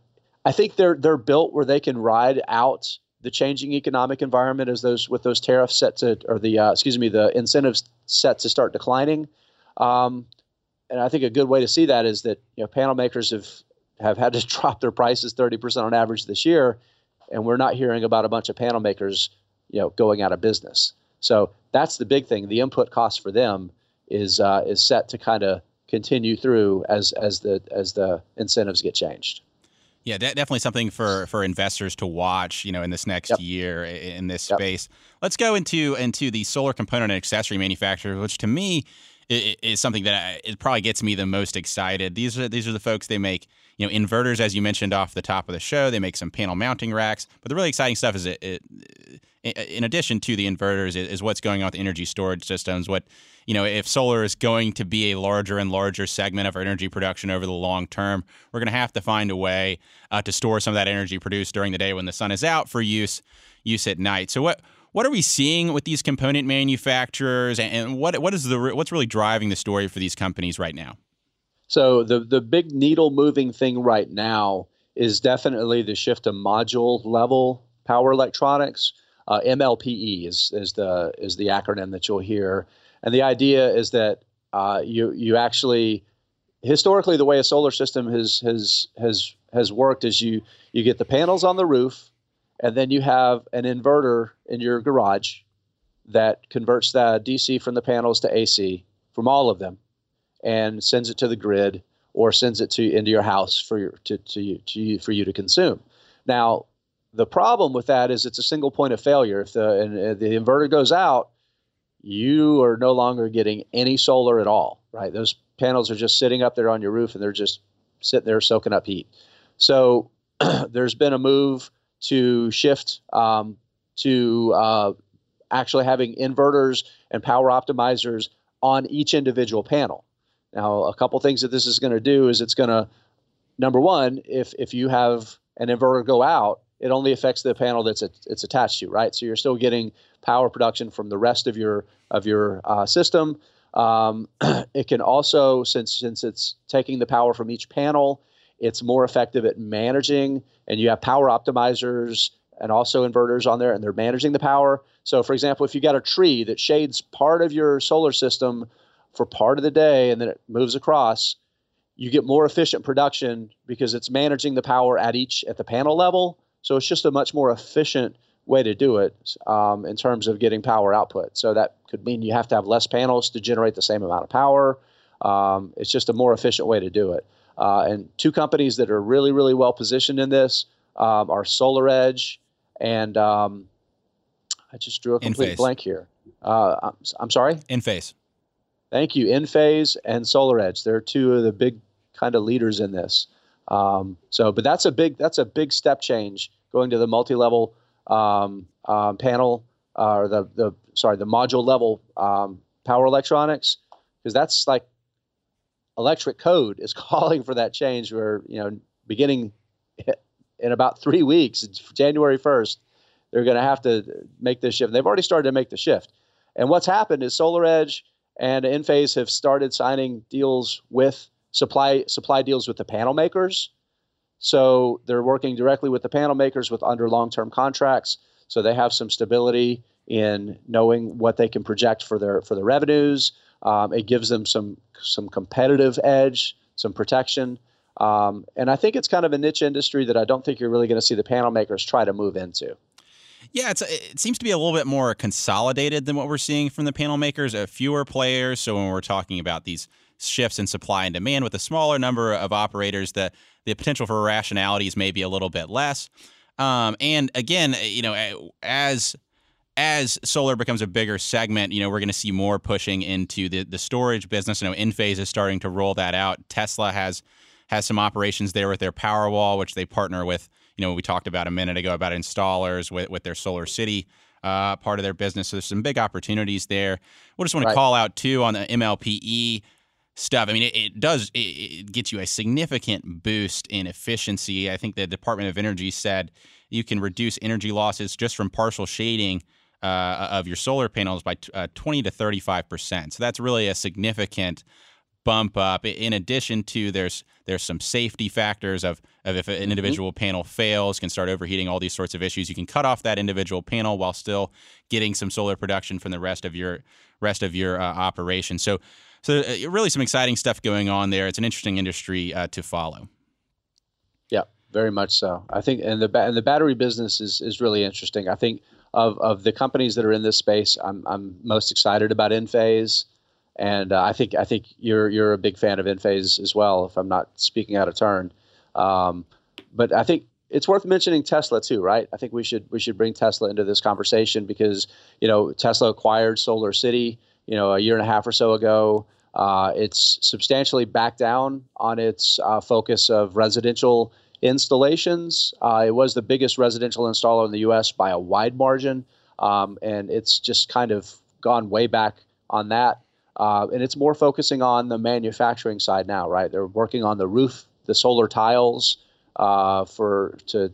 I think they're they're built where they can ride out the changing economic environment as those with those tariffs set to or the uh, excuse me the incentives set to start declining. Um, and I think a good way to see that is that you know panel makers have have had to drop their prices 30% on average this year, and we're not hearing about a bunch of panel makers you know going out of business. So that's the big thing. The input cost for them is uh, is set to kind of continue through as as the as the incentives get changed. Yeah, definitely something for for investors to watch. You know, in this next yep. year in this yep. space. Let's go into into the solar component and accessory manufacturer, which to me is something that it probably gets me the most excited. These are these are the folks they make you know inverters, as you mentioned off the top of the show. They make some panel mounting racks, but the really exciting stuff is it, it in addition to the inverters is what's going on with energy storage systems. What you know, if solar is going to be a larger and larger segment of our energy production over the long term, we're going to have to find a way uh, to store some of that energy produced during the day when the sun is out for use use at night. So what what are we seeing with these component manufacturers, and what what is the what's really driving the story for these companies right now? So the the big needle moving thing right now is definitely the shift to module level power electronics. Uh, MLPE is is the is the acronym that you'll hear, and the idea is that uh, you you actually historically the way a solar system has has has has worked is you you get the panels on the roof, and then you have an inverter in your garage that converts the DC from the panels to AC from all of them, and sends it to the grid or sends it to into your house for your to to you, to you for you to consume. Now the problem with that is it's a single point of failure. If the, and, uh, the inverter goes out, you are no longer getting any solar at all, right? Those panels are just sitting up there on your roof and they're just sitting there soaking up heat. So there's been a move to shift um, to uh, actually having inverters and power optimizers on each individual panel. Now, a couple things that this is going to do is it's going to, number one, if if you have an inverter go out, it only affects the panel that's it's attached to, right? So you're still getting power production from the rest of your of your uh, system. Um, it can also, since since it's taking the power from each panel, it's more effective at managing, and you have power optimizers and also inverters on there, and they're managing the power. So, for example, if you got a tree that shades part of your solar system for part of the day, and then it moves across, you get more efficient production because it's managing the power at each at the panel level so it's just a much more efficient way to do it um, in terms of getting power output. So that could mean you have to have less panels to generate the same amount of power. Um, it's just a more efficient way to do it. Uh, and two companies that are really, really well positioned in this um, are SolarEdge and um, I just drew a complete blank here. Uh, I'm, I'm, sorry? Enphase. Thank you. Enphase and SolarEdge. They're two of the big kind of leaders in this. Um, so, but that's a big that's a big step change going to the multi-level um, um, panel uh, or the the sorry the module level um, power electronics because that's like electric code is calling for that change. Where you know beginning in about three weeks, January first, they're going to have to make this shift. and They've already started to make the shift. And what's happened is SolarEdge and Enphase have started signing deals with supply supply deals with the panel makers. So they're working directly with the panel makers with under long-term contracts. So they have some stability in knowing what they can project for their for their revenues. Um, it gives them some some competitive edge, some protection. Um, and I think it's kind of a niche industry that I don't think you're really going to see the panel makers try to move into. Yeah, it seems to be a little bit more consolidated than what we're seeing from the panel makers. A fewer players. So when we're talking about these shifts in supply and demand with a smaller number of operators, the the potential for irrationalities may be a little bit less. Um, and again, you know, as as solar becomes a bigger segment, you know, we're going to see more pushing into the the storage business. You know, Enphase is starting to roll that out. Tesla has has some operations there with their Powerwall, which they partner with. You know, we talked about a minute ago about installers with with their SolarCity. Uh, part of their business. So there's some big opportunities there. We'll just want to call out too on the MLPE stuff. I mean, it, it does, it, it, gets you a significant boost in efficiency. I think the Department of Energy said you can reduce energy losses just from partial shading uh, of your solar panels by t- uh, 20 to 35 percent. So that's really a significant bump up. In addition to there's there's some safety factors of of if an mm-hmm. individual mm-hmm. panel fails, can start overheating, all these sorts of issues. You can cut off that individual panel while still getting some solar production from the rest of your rest of your uh, operation. So so uh, really some exciting stuff going on there. It's an interesting industry uh, to follow. Yeah, very much so. I think and the and the battery business is is really interesting. I think of of the companies that are in this space, I'm I'm most excited about Enphase, and uh, I think I think you're you're a big fan of Enphase as well. If I'm not speaking out of turn, um, but I think it's worth mentioning Tesla too, right? I think we should we should bring Tesla into this conversation because you know Tesla acquired SolarCity, you know, a year and a half or so ago. Uh, it's substantially back down on its uh, focus of residential installations. Uh, it was the biggest residential installer in the U.S. by a wide margin, um, and it's just kind of gone way back on that. Uh, and it's more focusing on the manufacturing side now, right? They're working on the roof, the solar tiles uh, for to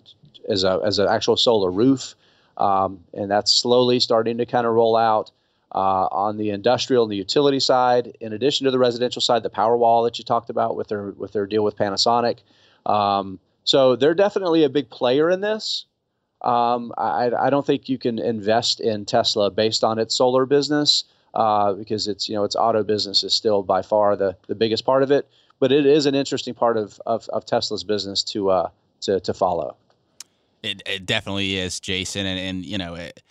as a as an actual solar roof, um, and that's slowly starting to kind of roll out. Uh, on the industrial and the utility side, in addition to the residential side, the Powerwall that you talked about with their with their deal with Panasonic, um, so they're definitely a big player in this. Um, I, I, don't think you can invest in Tesla based on its solar business uh, because it's you know its auto business is still by far the, the biggest part of it. But it is an interesting part of, of, of Tesla's business to uh, to to follow. It, it definitely is, Jason, and and you know. It,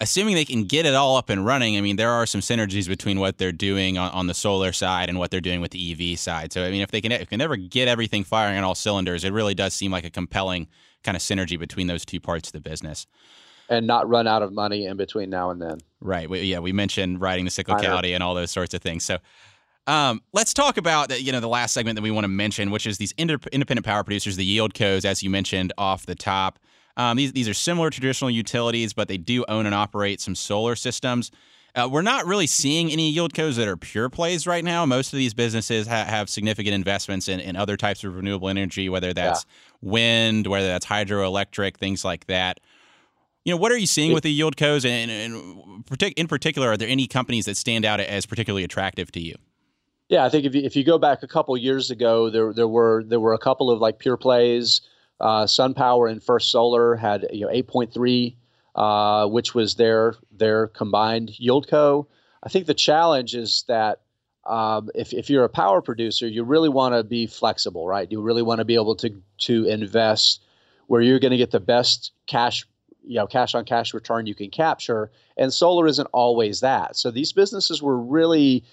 assuming they can get it all up and running, I mean, there are some synergies between what they're doing on, on, the solar side and what they're doing with the EV side. So, I mean, if they can, if they can never get everything firing on all cylinders, it really does seem like a compelling kind of synergy between those two parts of the business. And not run out of money in between now and then. Right. We, yeah, we mentioned riding the cyclicality and all those sorts of things. So, um, let's talk about you know the last segment that we want to mention, which is these independent power producers, the yieldcos, as you mentioned off the top. Um, these, these are similar traditional utilities, but they do own and operate some solar systems. Uh, we're not really seeing any yieldcos that are pure plays right now. Most of these businesses ha- have significant investments in, in other types of renewable energy, whether that's yeah. wind, whether that's hydroelectric, things like that. You know, what are you seeing with the yieldcos, and, and partic- in particular, are there any companies that stand out as particularly attractive to you? Yeah, I think if you, if you go back a couple years ago, there there were there were a couple of like pure plays uh, SunPower and First Solar had you know 8point3, uh, which was their their combined yield co. I think the challenge is that um, if, if you're a power producer, you really want to be flexible, right? You really want to be able to to invest where you're going to get the best cash, you know, cash on cash return you can capture. And solar isn't always that. So these businesses were really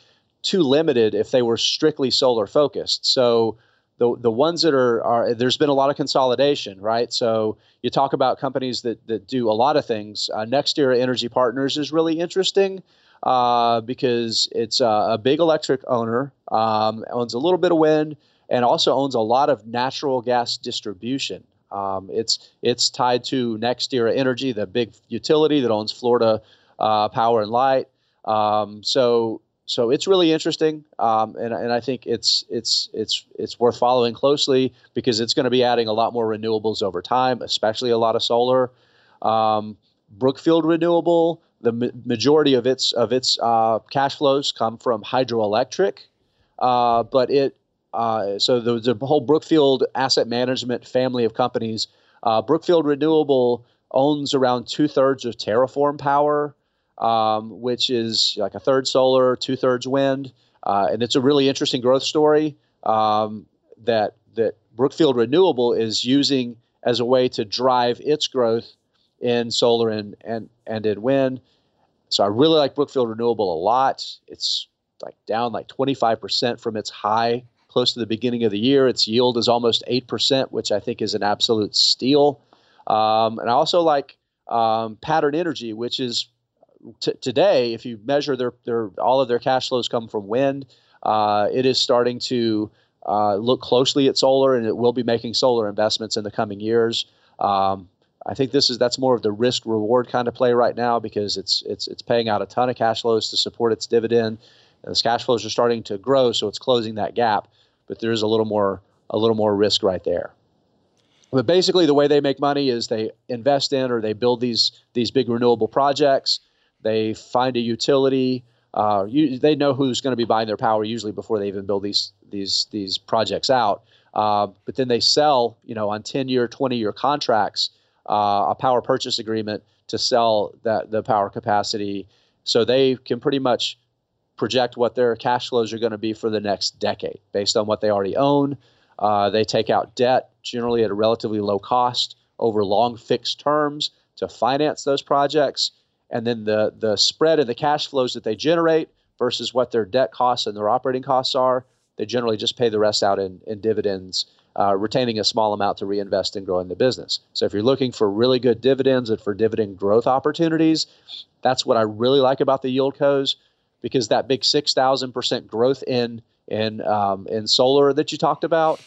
too limited if they were strictly solar focused. So the the ones that are are there's been a lot of consolidation, right? So you talk about companies that that do a lot of things. Uh, NextEra Energy Partners is really interesting uh, because it's a, a, big electric owner, um, owns a little bit of wind, and also owns a lot of natural gas distribution. Um, it's it's tied to NextEra Energy, the big utility that owns Florida uh, Power and Light. Um, so so it's really interesting, um, and, and I think it's it's it's it's worth following closely because it's going to be adding a lot more renewables over time, especially a lot of solar. Um, Brookfield Renewable, the ma- majority of its of its uh, cash flows come from hydroelectric, uh, but it uh, so the, the whole Brookfield asset management family of companies, uh, Brookfield Renewable owns around two thirds of TerraForm Power um, which is like a third solar, two thirds wind, uh, and it's a really interesting growth story um, that that Brookfield Renewable is using as a way to drive its growth in solar and and and in wind. So I really like Brookfield Renewable a lot. It's like down like 25% from its high close to the beginning of the year. Its yield is almost 8%, which I think is an absolute steal. Um, and I also like um, Pattern Energy, which is t- today, if you measure their, their all of their cash flows come from wind, uh, it is starting to uh, look closely at solar, and it will be making solar investments in the coming years. Um, I think this is that's more of the risk reward kind of play right now because it's it's it's paying out a ton of cash flows to support its dividend. And its cash flows are starting to grow, so it's closing that gap. But there is a little more a little more risk right there. but basically, the way they make money is they invest in or they build these these big renewable projects. They find a utility. Uh, you, they know who's going to be buying their power usually before they even build these these these projects out. Uh, but then they sell, you know, on 10 year, 20 year contracts, uh, a power purchase agreement to sell that the power capacity, so they can pretty much project what their cash flows are going to be for the next decade based on what they already own. Uh, they take out debt, generally at a relatively low cost, over long fixed terms to finance those projects. And then the, the spread of the cash flows that they generate versus what their debt costs and their operating costs are, they generally just pay the rest out in, in dividends, uh, retaining a small amount to reinvest in growing the business. So if you're looking for really good dividends and for dividend growth opportunities, that's what I really like about the yieldcos because that big 6,000% growth in in um, in solar that you talked about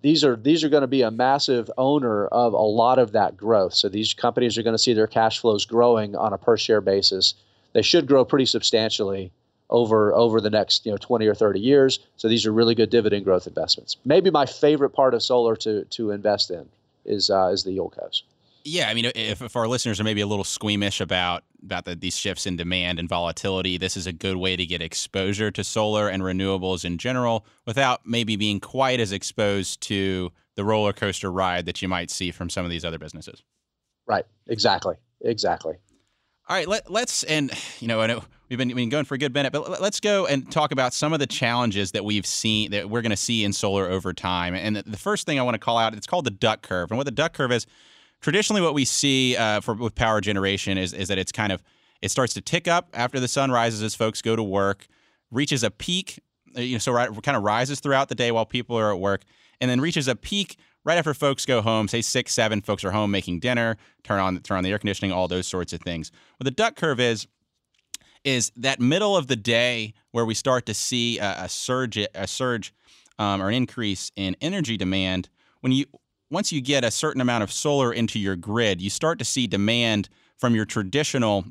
these are these are going to be a massive owner of a lot of that growth. So these companies are going to see their cash flows growing on a per share basis. They should grow pretty substantially over over the next you know 20 or 30 years. So these are really good dividend growth investments. Maybe my favorite part of solar to to invest in is uh, is the yieldcos yeah, I mean, if, if, our listeners are maybe a little squeamish about about the, these shifts in demand and volatility, this is a good way to get exposure to solar and renewables in general without maybe being quite as exposed to the roller coaster ride that you might see from some of these other businesses. Right. Exactly. Exactly. All right. Let, us and you know, I know we've been, we've been going for a good minute, but let's go and talk about some of the challenges that we've seen that we're going to see in solar over time. And the, the first thing I want to call out, it's called the duck curve. And what the duck curve is traditionally what we see uh, for with power generation is is that it's kind of it starts to tick up after the sun rises as folks go to work, reaches a peak, uh, you know, so right, kind of rises throughout the day while people are at work, and then reaches a peak right after folks go home. Say six, seven, folks are home making dinner, turn on turn on the air conditioning, all those sorts of things. What the duck curve is is that middle of the day where we start to see a, a surge a surge um, or an increase in energy demand when you once you get a certain amount of solar into your grid, you start to see demand from your traditional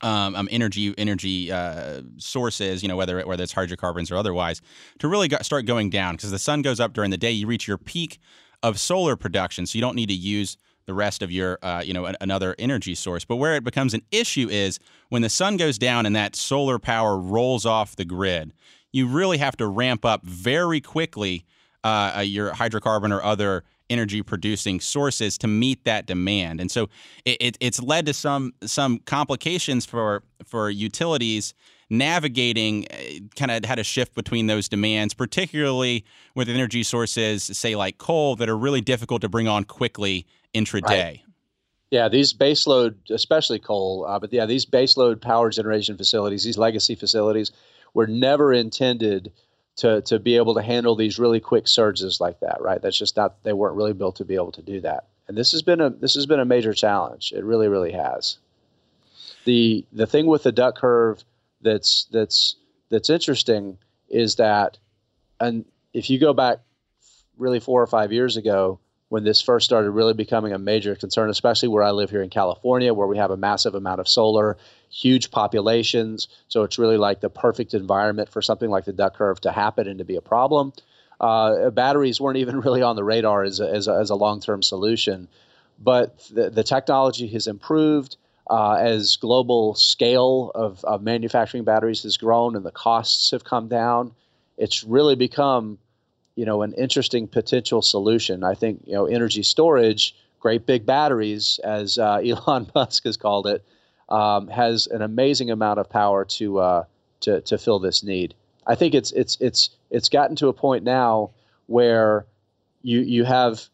um, um, energy energy uh, sources, you know, whether whether it's hydrocarbons or otherwise, to really go, start going down because the sun goes up during the day. You reach your peak of solar production, so you don't need to use the rest of your uh, you know another energy source. But where it becomes an issue is when the sun goes down and that solar power rolls off the grid. You really have to ramp up very quickly uh, uh your hydrocarbon or other energy producing sources to meet that demand. And so it, it, it's led to some some complications for for utilities navigating uh, kind of had a shift between those demands, particularly with energy sources, say like coal, that are really difficult to bring on quickly intraday. Right. Yeah, these baseload, especially coal, uh, but yeah, these baseload power generation facilities, these legacy facilities, were never intended to to be able to handle these really quick surges like that, right? That's just not they weren't really built to be able to do that. And this has been a this has been a major challenge. It really really has. The the thing with the duck curve that's that's that's interesting is that and if you go back really 4 or 5 years ago, when this first started really becoming a major concern, especially where I live here in California, where we have a massive amount of solar, huge populations. So it's really like the perfect environment for something like the duck curve to happen and to be a problem. Uh, batteries weren't even really on the radar as a, as a, as a long term solution. But the, the technology has improved. Uh, as global scale of, of manufacturing batteries has grown and the costs have come down, it's really become you know an interesting potential solution. I think you know energy storage, great big batteries, as uh, Elon Musk has called it, um, has an amazing amount of power to uh, to to fill this need. I think it's it's it's it's gotten to a point now where you you have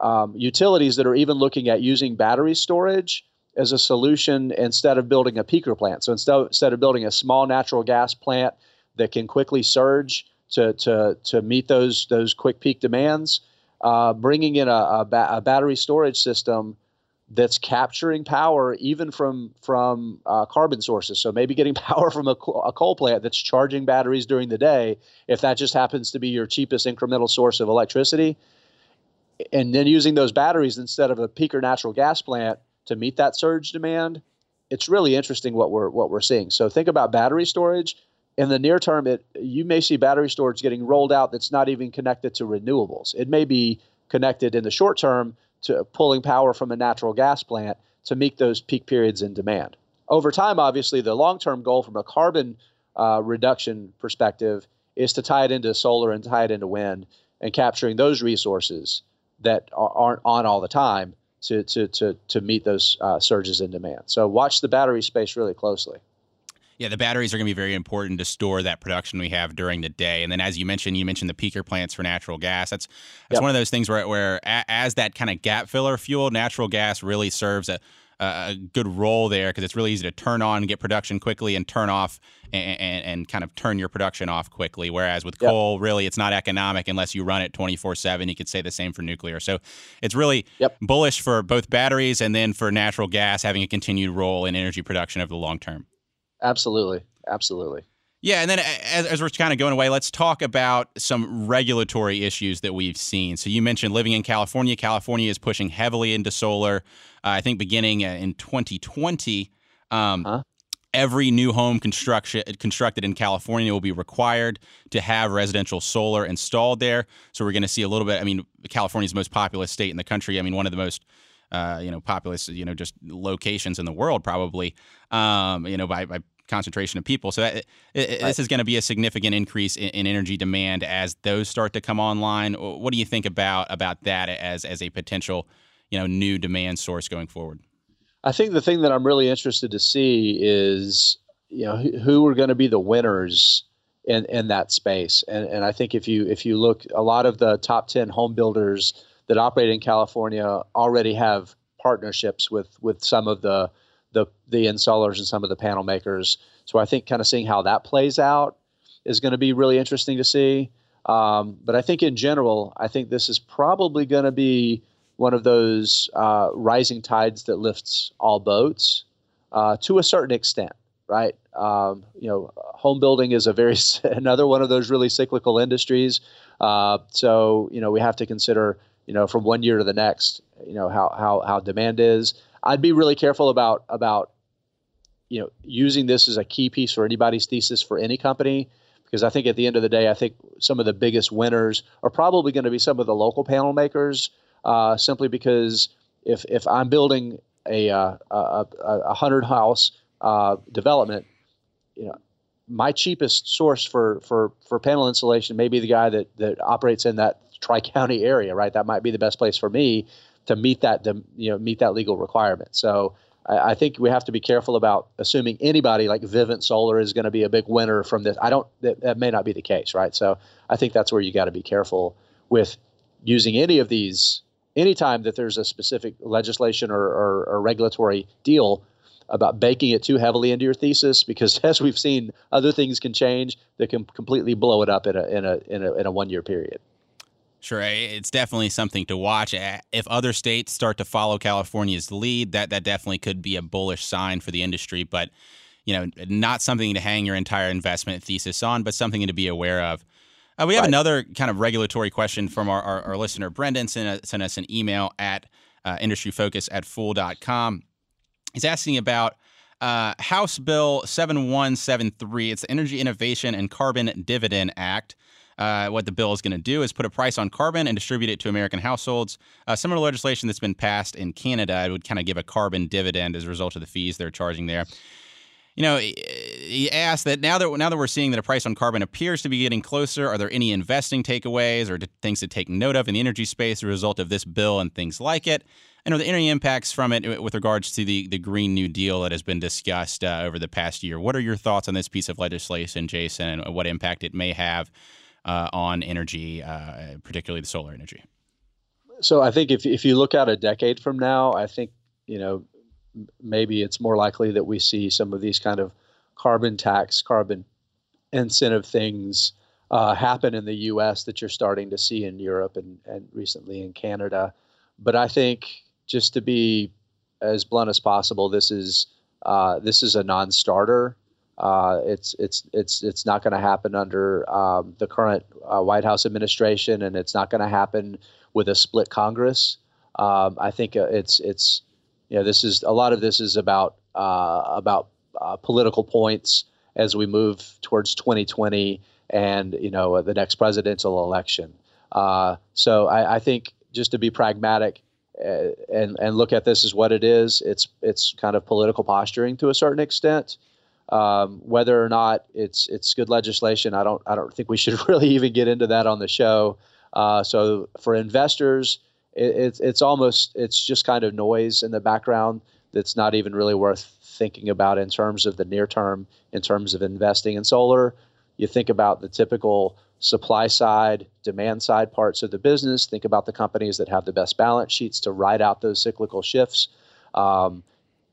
um, utilities that are even looking at using battery storage as a solution instead of building a peaker plant. So instead instead of building a small natural gas plant that can quickly surge to to to meet those those quick peak demands. Uh, bringing in a, a, ba- a, battery storage system that's capturing power even from from uh, carbon sources. So maybe getting power from a, a, coal plant that's charging batteries during the day, if that just happens to be your cheapest incremental source of electricity, and then using those batteries instead of a peaker natural gas plant to meet that surge demand. It's really interesting what we're what we're seeing. So think about battery storage in the near term, it you may see battery storage getting rolled out that's not even connected to renewables. It may be connected in the short term to pulling power from a natural gas plant to meet those peak periods in demand. Over time, obviously, the long term goal from a carbon uh, reduction perspective is to tie it into solar and tie it into wind and capturing those resources that aren't on all the time to to to to meet those uh, surges in demand. So watch the battery space really closely. Yeah, the batteries are going to be very important to store that production we have during the day. And then, as you mentioned, you mentioned the peaker plants for natural gas. That's that's yep. one of those things where, where as that kind of gap filler fuel, natural gas really serves a, a good role there because it's really easy to turn on and get production quickly and turn off and, and, and kind of turn your production off quickly. Whereas with yep. coal, really, it's not economic unless you run it 24 7. You could say the same for nuclear. So it's really yep. bullish for both batteries and then for natural gas having a continued role in energy production over the long term. Absolutely. Absolutely. Yeah, and then as, as, we're kind of going away, let's talk about some regulatory issues that we've seen. So you mentioned living in California. California is pushing heavily into solar. Uh, I think beginning uh, in 2020, um, huh? every new home construction constructed in California will be required to have residential solar installed there. So we're going to see a little bit. I mean, California's the most populous state in the country. I mean, one of the most uh, you know, populous, you know, just locations in the world, probably, um, you know, by, by concentration of people. So that, it, this is going to be a significant increase in, in, energy demand as those start to come online. What do you think about about that as as a potential, you know, new demand source going forward? I think the thing that I'm really interested to see is, you know, who, who are going to be the winners in in that space. And and I think if you if you look, a lot of the top ten home builders that operate in California already have partnerships with with some of the the the installers and some of the panel makers. So I think kind of seeing how that plays out is going to be really interesting to see. Um, but I think in general, I think this is probably going to be one of those uh, rising tides that lifts all boats uh, to a certain extent, right? Um, you know, home building is a very another one of those really cyclical industries. Uh, so you know, we have to consider you know, from one year to the next, you know, how, how, how demand is. I'd be really careful about, about, you know, using this as a key piece for anybody's thesis for any company, because I think at the end of the day, I think some of the biggest winners are probably going to be some of the local panel makers, uh, simply because if, if I'm building a, uh, a, a hundred house uh, development, you know, my cheapest source for, for, for panel insulation may be the guy that, that operates in that tri county area, right? That might be the best place for me to meet that, you know, meet that legal requirement. So I, I think we have to be careful about assuming anybody like Vivint Solar is going to be a big winner from this. I don't. That, that may not be the case, right? So I think that's where you got to be careful with using any of these. Anytime that there's a specific legislation or, or, or regulatory deal about baking it too heavily into your thesis because as we've seen other things can change that can completely blow it up in a in a in a, in a one year period Sure, it's definitely something to watch. If other states start to follow California's lead, that that definitely could be a bullish sign for the industry. But you know, not something to hang your entire investment thesis on, but something to be aware of. Uh, we have right. another kind of regulatory question from our, our, our listener, Brendan, sent, sent, us an email at uh, industryfocus at fool.com. He's asking about uh, House Bill 7173. It's the Energy Innovation and Carbon Dividend Act. Uh, what the bill is going to do is put a price on carbon and distribute it to American households. Uh, similar legislation that's been passed in Canada, it would kind of give a carbon dividend as a result of the fees they're charging there. You know, he asked that now that now that we're seeing that a price on carbon appears to be getting closer, are there any investing takeaways or things to take note of in the energy space as a result of this bill and things like it? And are there any impacts from it with regards to the, the Green New Deal that has been discussed uh, over the past year? What are your thoughts on this piece of legislation, Jason, and what impact it may have uh, on energy, uh, particularly the solar energy? So I think if if you look out a decade from now, I think you know maybe it's more likely that we see some of these kind of carbon tax, carbon incentive things uh, happen in the U.S. that you're starting to see in Europe and, and recently in Canada. But I think just to be as blunt as possible, this is uh, this is a non-starter. Uh, it's it's it's it's not going to happen under um, the current uh, White House administration, and it's not going to happen with a split Congress. Um, I think uh, it's it's you know this is a lot of this is about uh, about uh, political points as we move towards 2020 and you know the next presidential election. so I, I, think just to be pragmatic and and look at this as what it is. It's it's kind of political posturing to a certain extent. Um, whether or not it's it's good legislation, I don't I don't think we should really even get into that on the show. Uh, so for investors, it, it's it's almost it's just kind of noise in the background that's not even really worth thinking about in terms of the near term, in terms of investing in solar. You think about the typical supply side, demand side parts of the business. Think about the companies that have the best balance sheets to ride out those cyclical shifts. Um,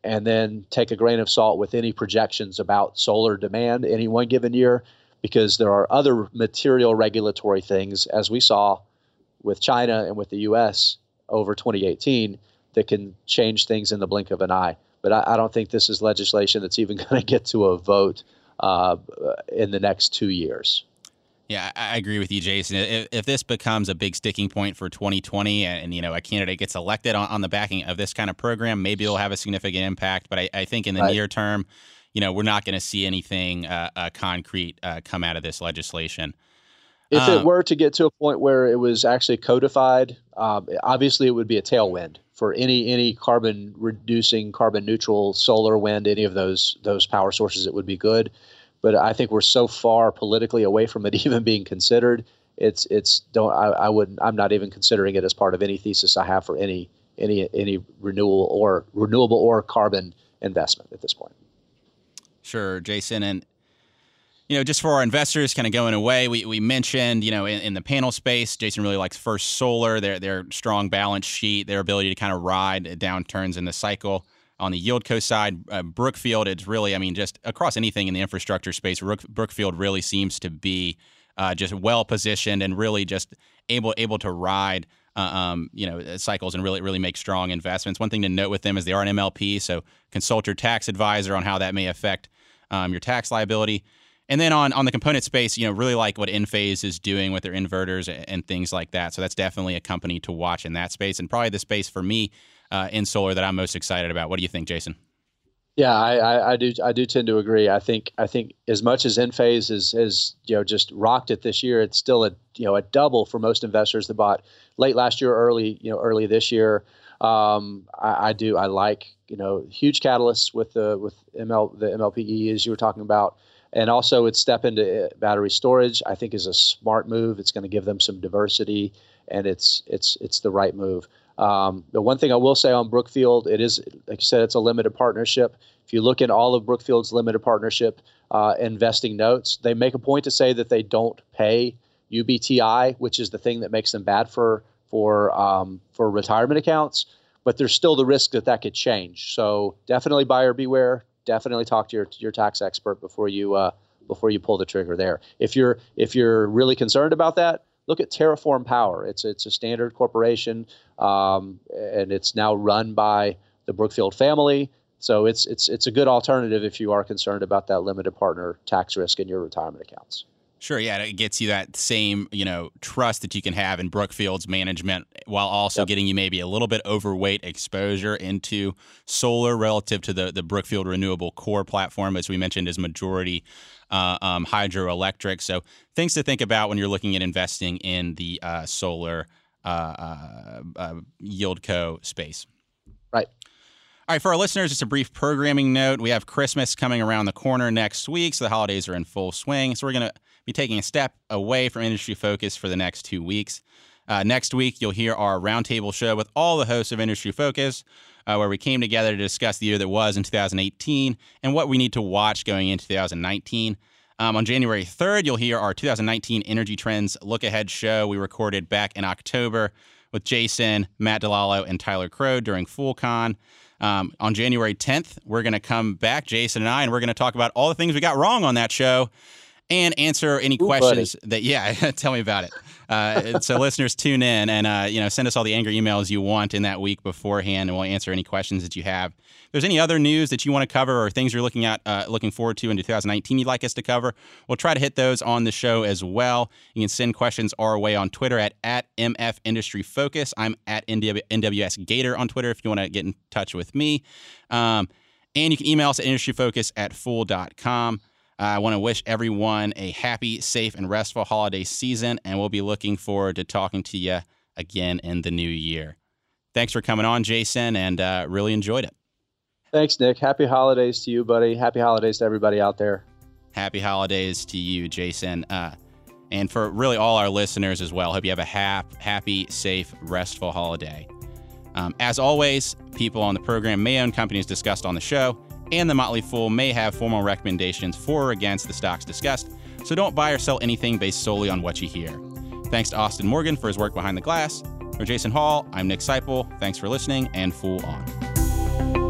and then take a grain of salt with any projections about solar demand any one given year, because there are other material regulatory things, as we saw with China and with the US over 2018, that can change things in the blink of an eye. But I, I don't think this is legislation that's even going to get to a vote uh, in the next two years. Yeah, I agree with you, Jason. If, if, this becomes a big sticking point for 2020, and, and you know a candidate gets elected on, on, the backing of this kind of program, maybe it'll have a significant impact. But I, I think in the right. near term, you know, we're not going to see anything uh, uh, concrete uh, come out of this legislation. If um, it were to get to a point where it was actually codified, um, obviously it would be a tailwind for any any carbon reducing, carbon neutral solar, wind, any of those those power sources. It would be good but I think we're so far politically away from it even being considered. It's it's don't I, I wouldn't I'm not even considering it as part of any thesis I have for any any any renewal or renewable or carbon investment at this point. Sure, Jason, and you know, just for our investors kind of going away, we, we mentioned, you know, in, in, the panel space, Jason really likes First Solar, their their strong balance sheet, their ability to kind of ride downturns in the cycle on the Yieldco side, uh, Brookfield, it's really, I mean, just across anything in the infrastructure space, Brook, Brookfield really seems to be uh, just well positioned and really just able able to ride. Uh, um, you know, uh, cycles and really, really make strong investments. One thing to note with them is they are an MLP, so consult your tax advisor on how that may affect um, your tax liability. And then on on the component space, you know, really like what Enphase is doing with their inverters and things like that. So that's definitely a company to watch in that space, and probably the space for me uh, in solar that I'm most excited about. What do you think, Jason? Yeah, I, I, I, do. I do tend to agree. I think. I think as much as Enphase is, is you know just rocked it this year, it's still a you know a double for most investors that bought late last year, early you know early this year. Um, I, I, do. I like you know huge catalysts with the with ML the MLPE as you were talking about, and also its step into uh, battery storage. I think is a smart move. It's going to give them some diversity, and it's it's it's the right move. Um, the one thing I will say on Brookfield, it is, like you said, it's a limited partnership. If you look at all of Brookfield's limited partnership uh, investing notes, they make a point to say that they don't pay UBTI, which is the thing that makes them bad for for um, for retirement accounts. But there's still the risk that that could change. So definitely buyer beware. Definitely talk to your your tax expert before you uh, before you pull the trigger there. If you're if you're really concerned about that, look at TerraForm Power. It's it's a standard corporation, um, and it's now run by the Brookfield family. So it's it's it's a good alternative if you are concerned about that limited partner tax risk in your retirement accounts. Sure, yeah, it gets you that same you know trust that you can have in Brookfield's management, while also yep. getting you maybe a little bit overweight exposure into solar relative to the the Brookfield Renewable Core platform, as we mentioned, is majority uh, um, hydroelectric. So things to think about when you're looking at investing in the uh, solar uh, uh, uh Yieldco space. Right. All right, for our listeners, just a brief programming note. We have Christmas coming around the corner next week, so the holidays are in full swing. So we're going to be taking a step away from industry focus for the next two weeks. Uh, next week, you'll hear our roundtable show with all the hosts of Industry Focus, uh, where we came together to discuss the year that was in 2018 and what we need to watch going into 2019. Um, on January 3rd, you'll hear our 2019 Energy Trends Look Ahead show we recorded back in October with Jason, Matt DeLallo, and Tyler Crowe during FoolCon. Um, on January 10th, we're going to come back, Jason and I, and we're going to talk about all the things we got wrong on that show and answer any Ooh, questions buddy. that, yeah, tell me about it. Uh, so listeners, tune in and uh, you know send us all the angry emails you want in that week beforehand, and we'll answer any questions that you have. If there's any other news that you want to cover or things you're looking at, uh, looking forward to in 2019, you'd like us to cover, we'll try to hit those on the show as well. You can send questions our way on Twitter at at MF Industry Focus. I'm at NWS Gator on Twitter if you want to get in touch with me. Um, and you can email us at industryfocus at fool.com. I want to wish everyone a happy, safe, and restful holiday season, and we'll be looking forward to talking to you again in the new year. Thanks for coming on, Jason, and uh, really enjoyed it. Thanks, Nick. Happy holidays to you, buddy. Happy holidays to everybody out there. Happy holidays to you, Jason. Uh, and for really all our listeners as well. Hope you have a hap- happy, safe, restful holiday. Um, as always, people on the program may own companies discussed on the show, and the Motley Fool may have formal recommendations for or against the stocks discussed, so don't buy or sell anything based solely on what you hear. Thanks to Austin Morgan for his work behind the glass. For Jason Hall, I'm Nick Sciple. Thanks for listening, and Fool on.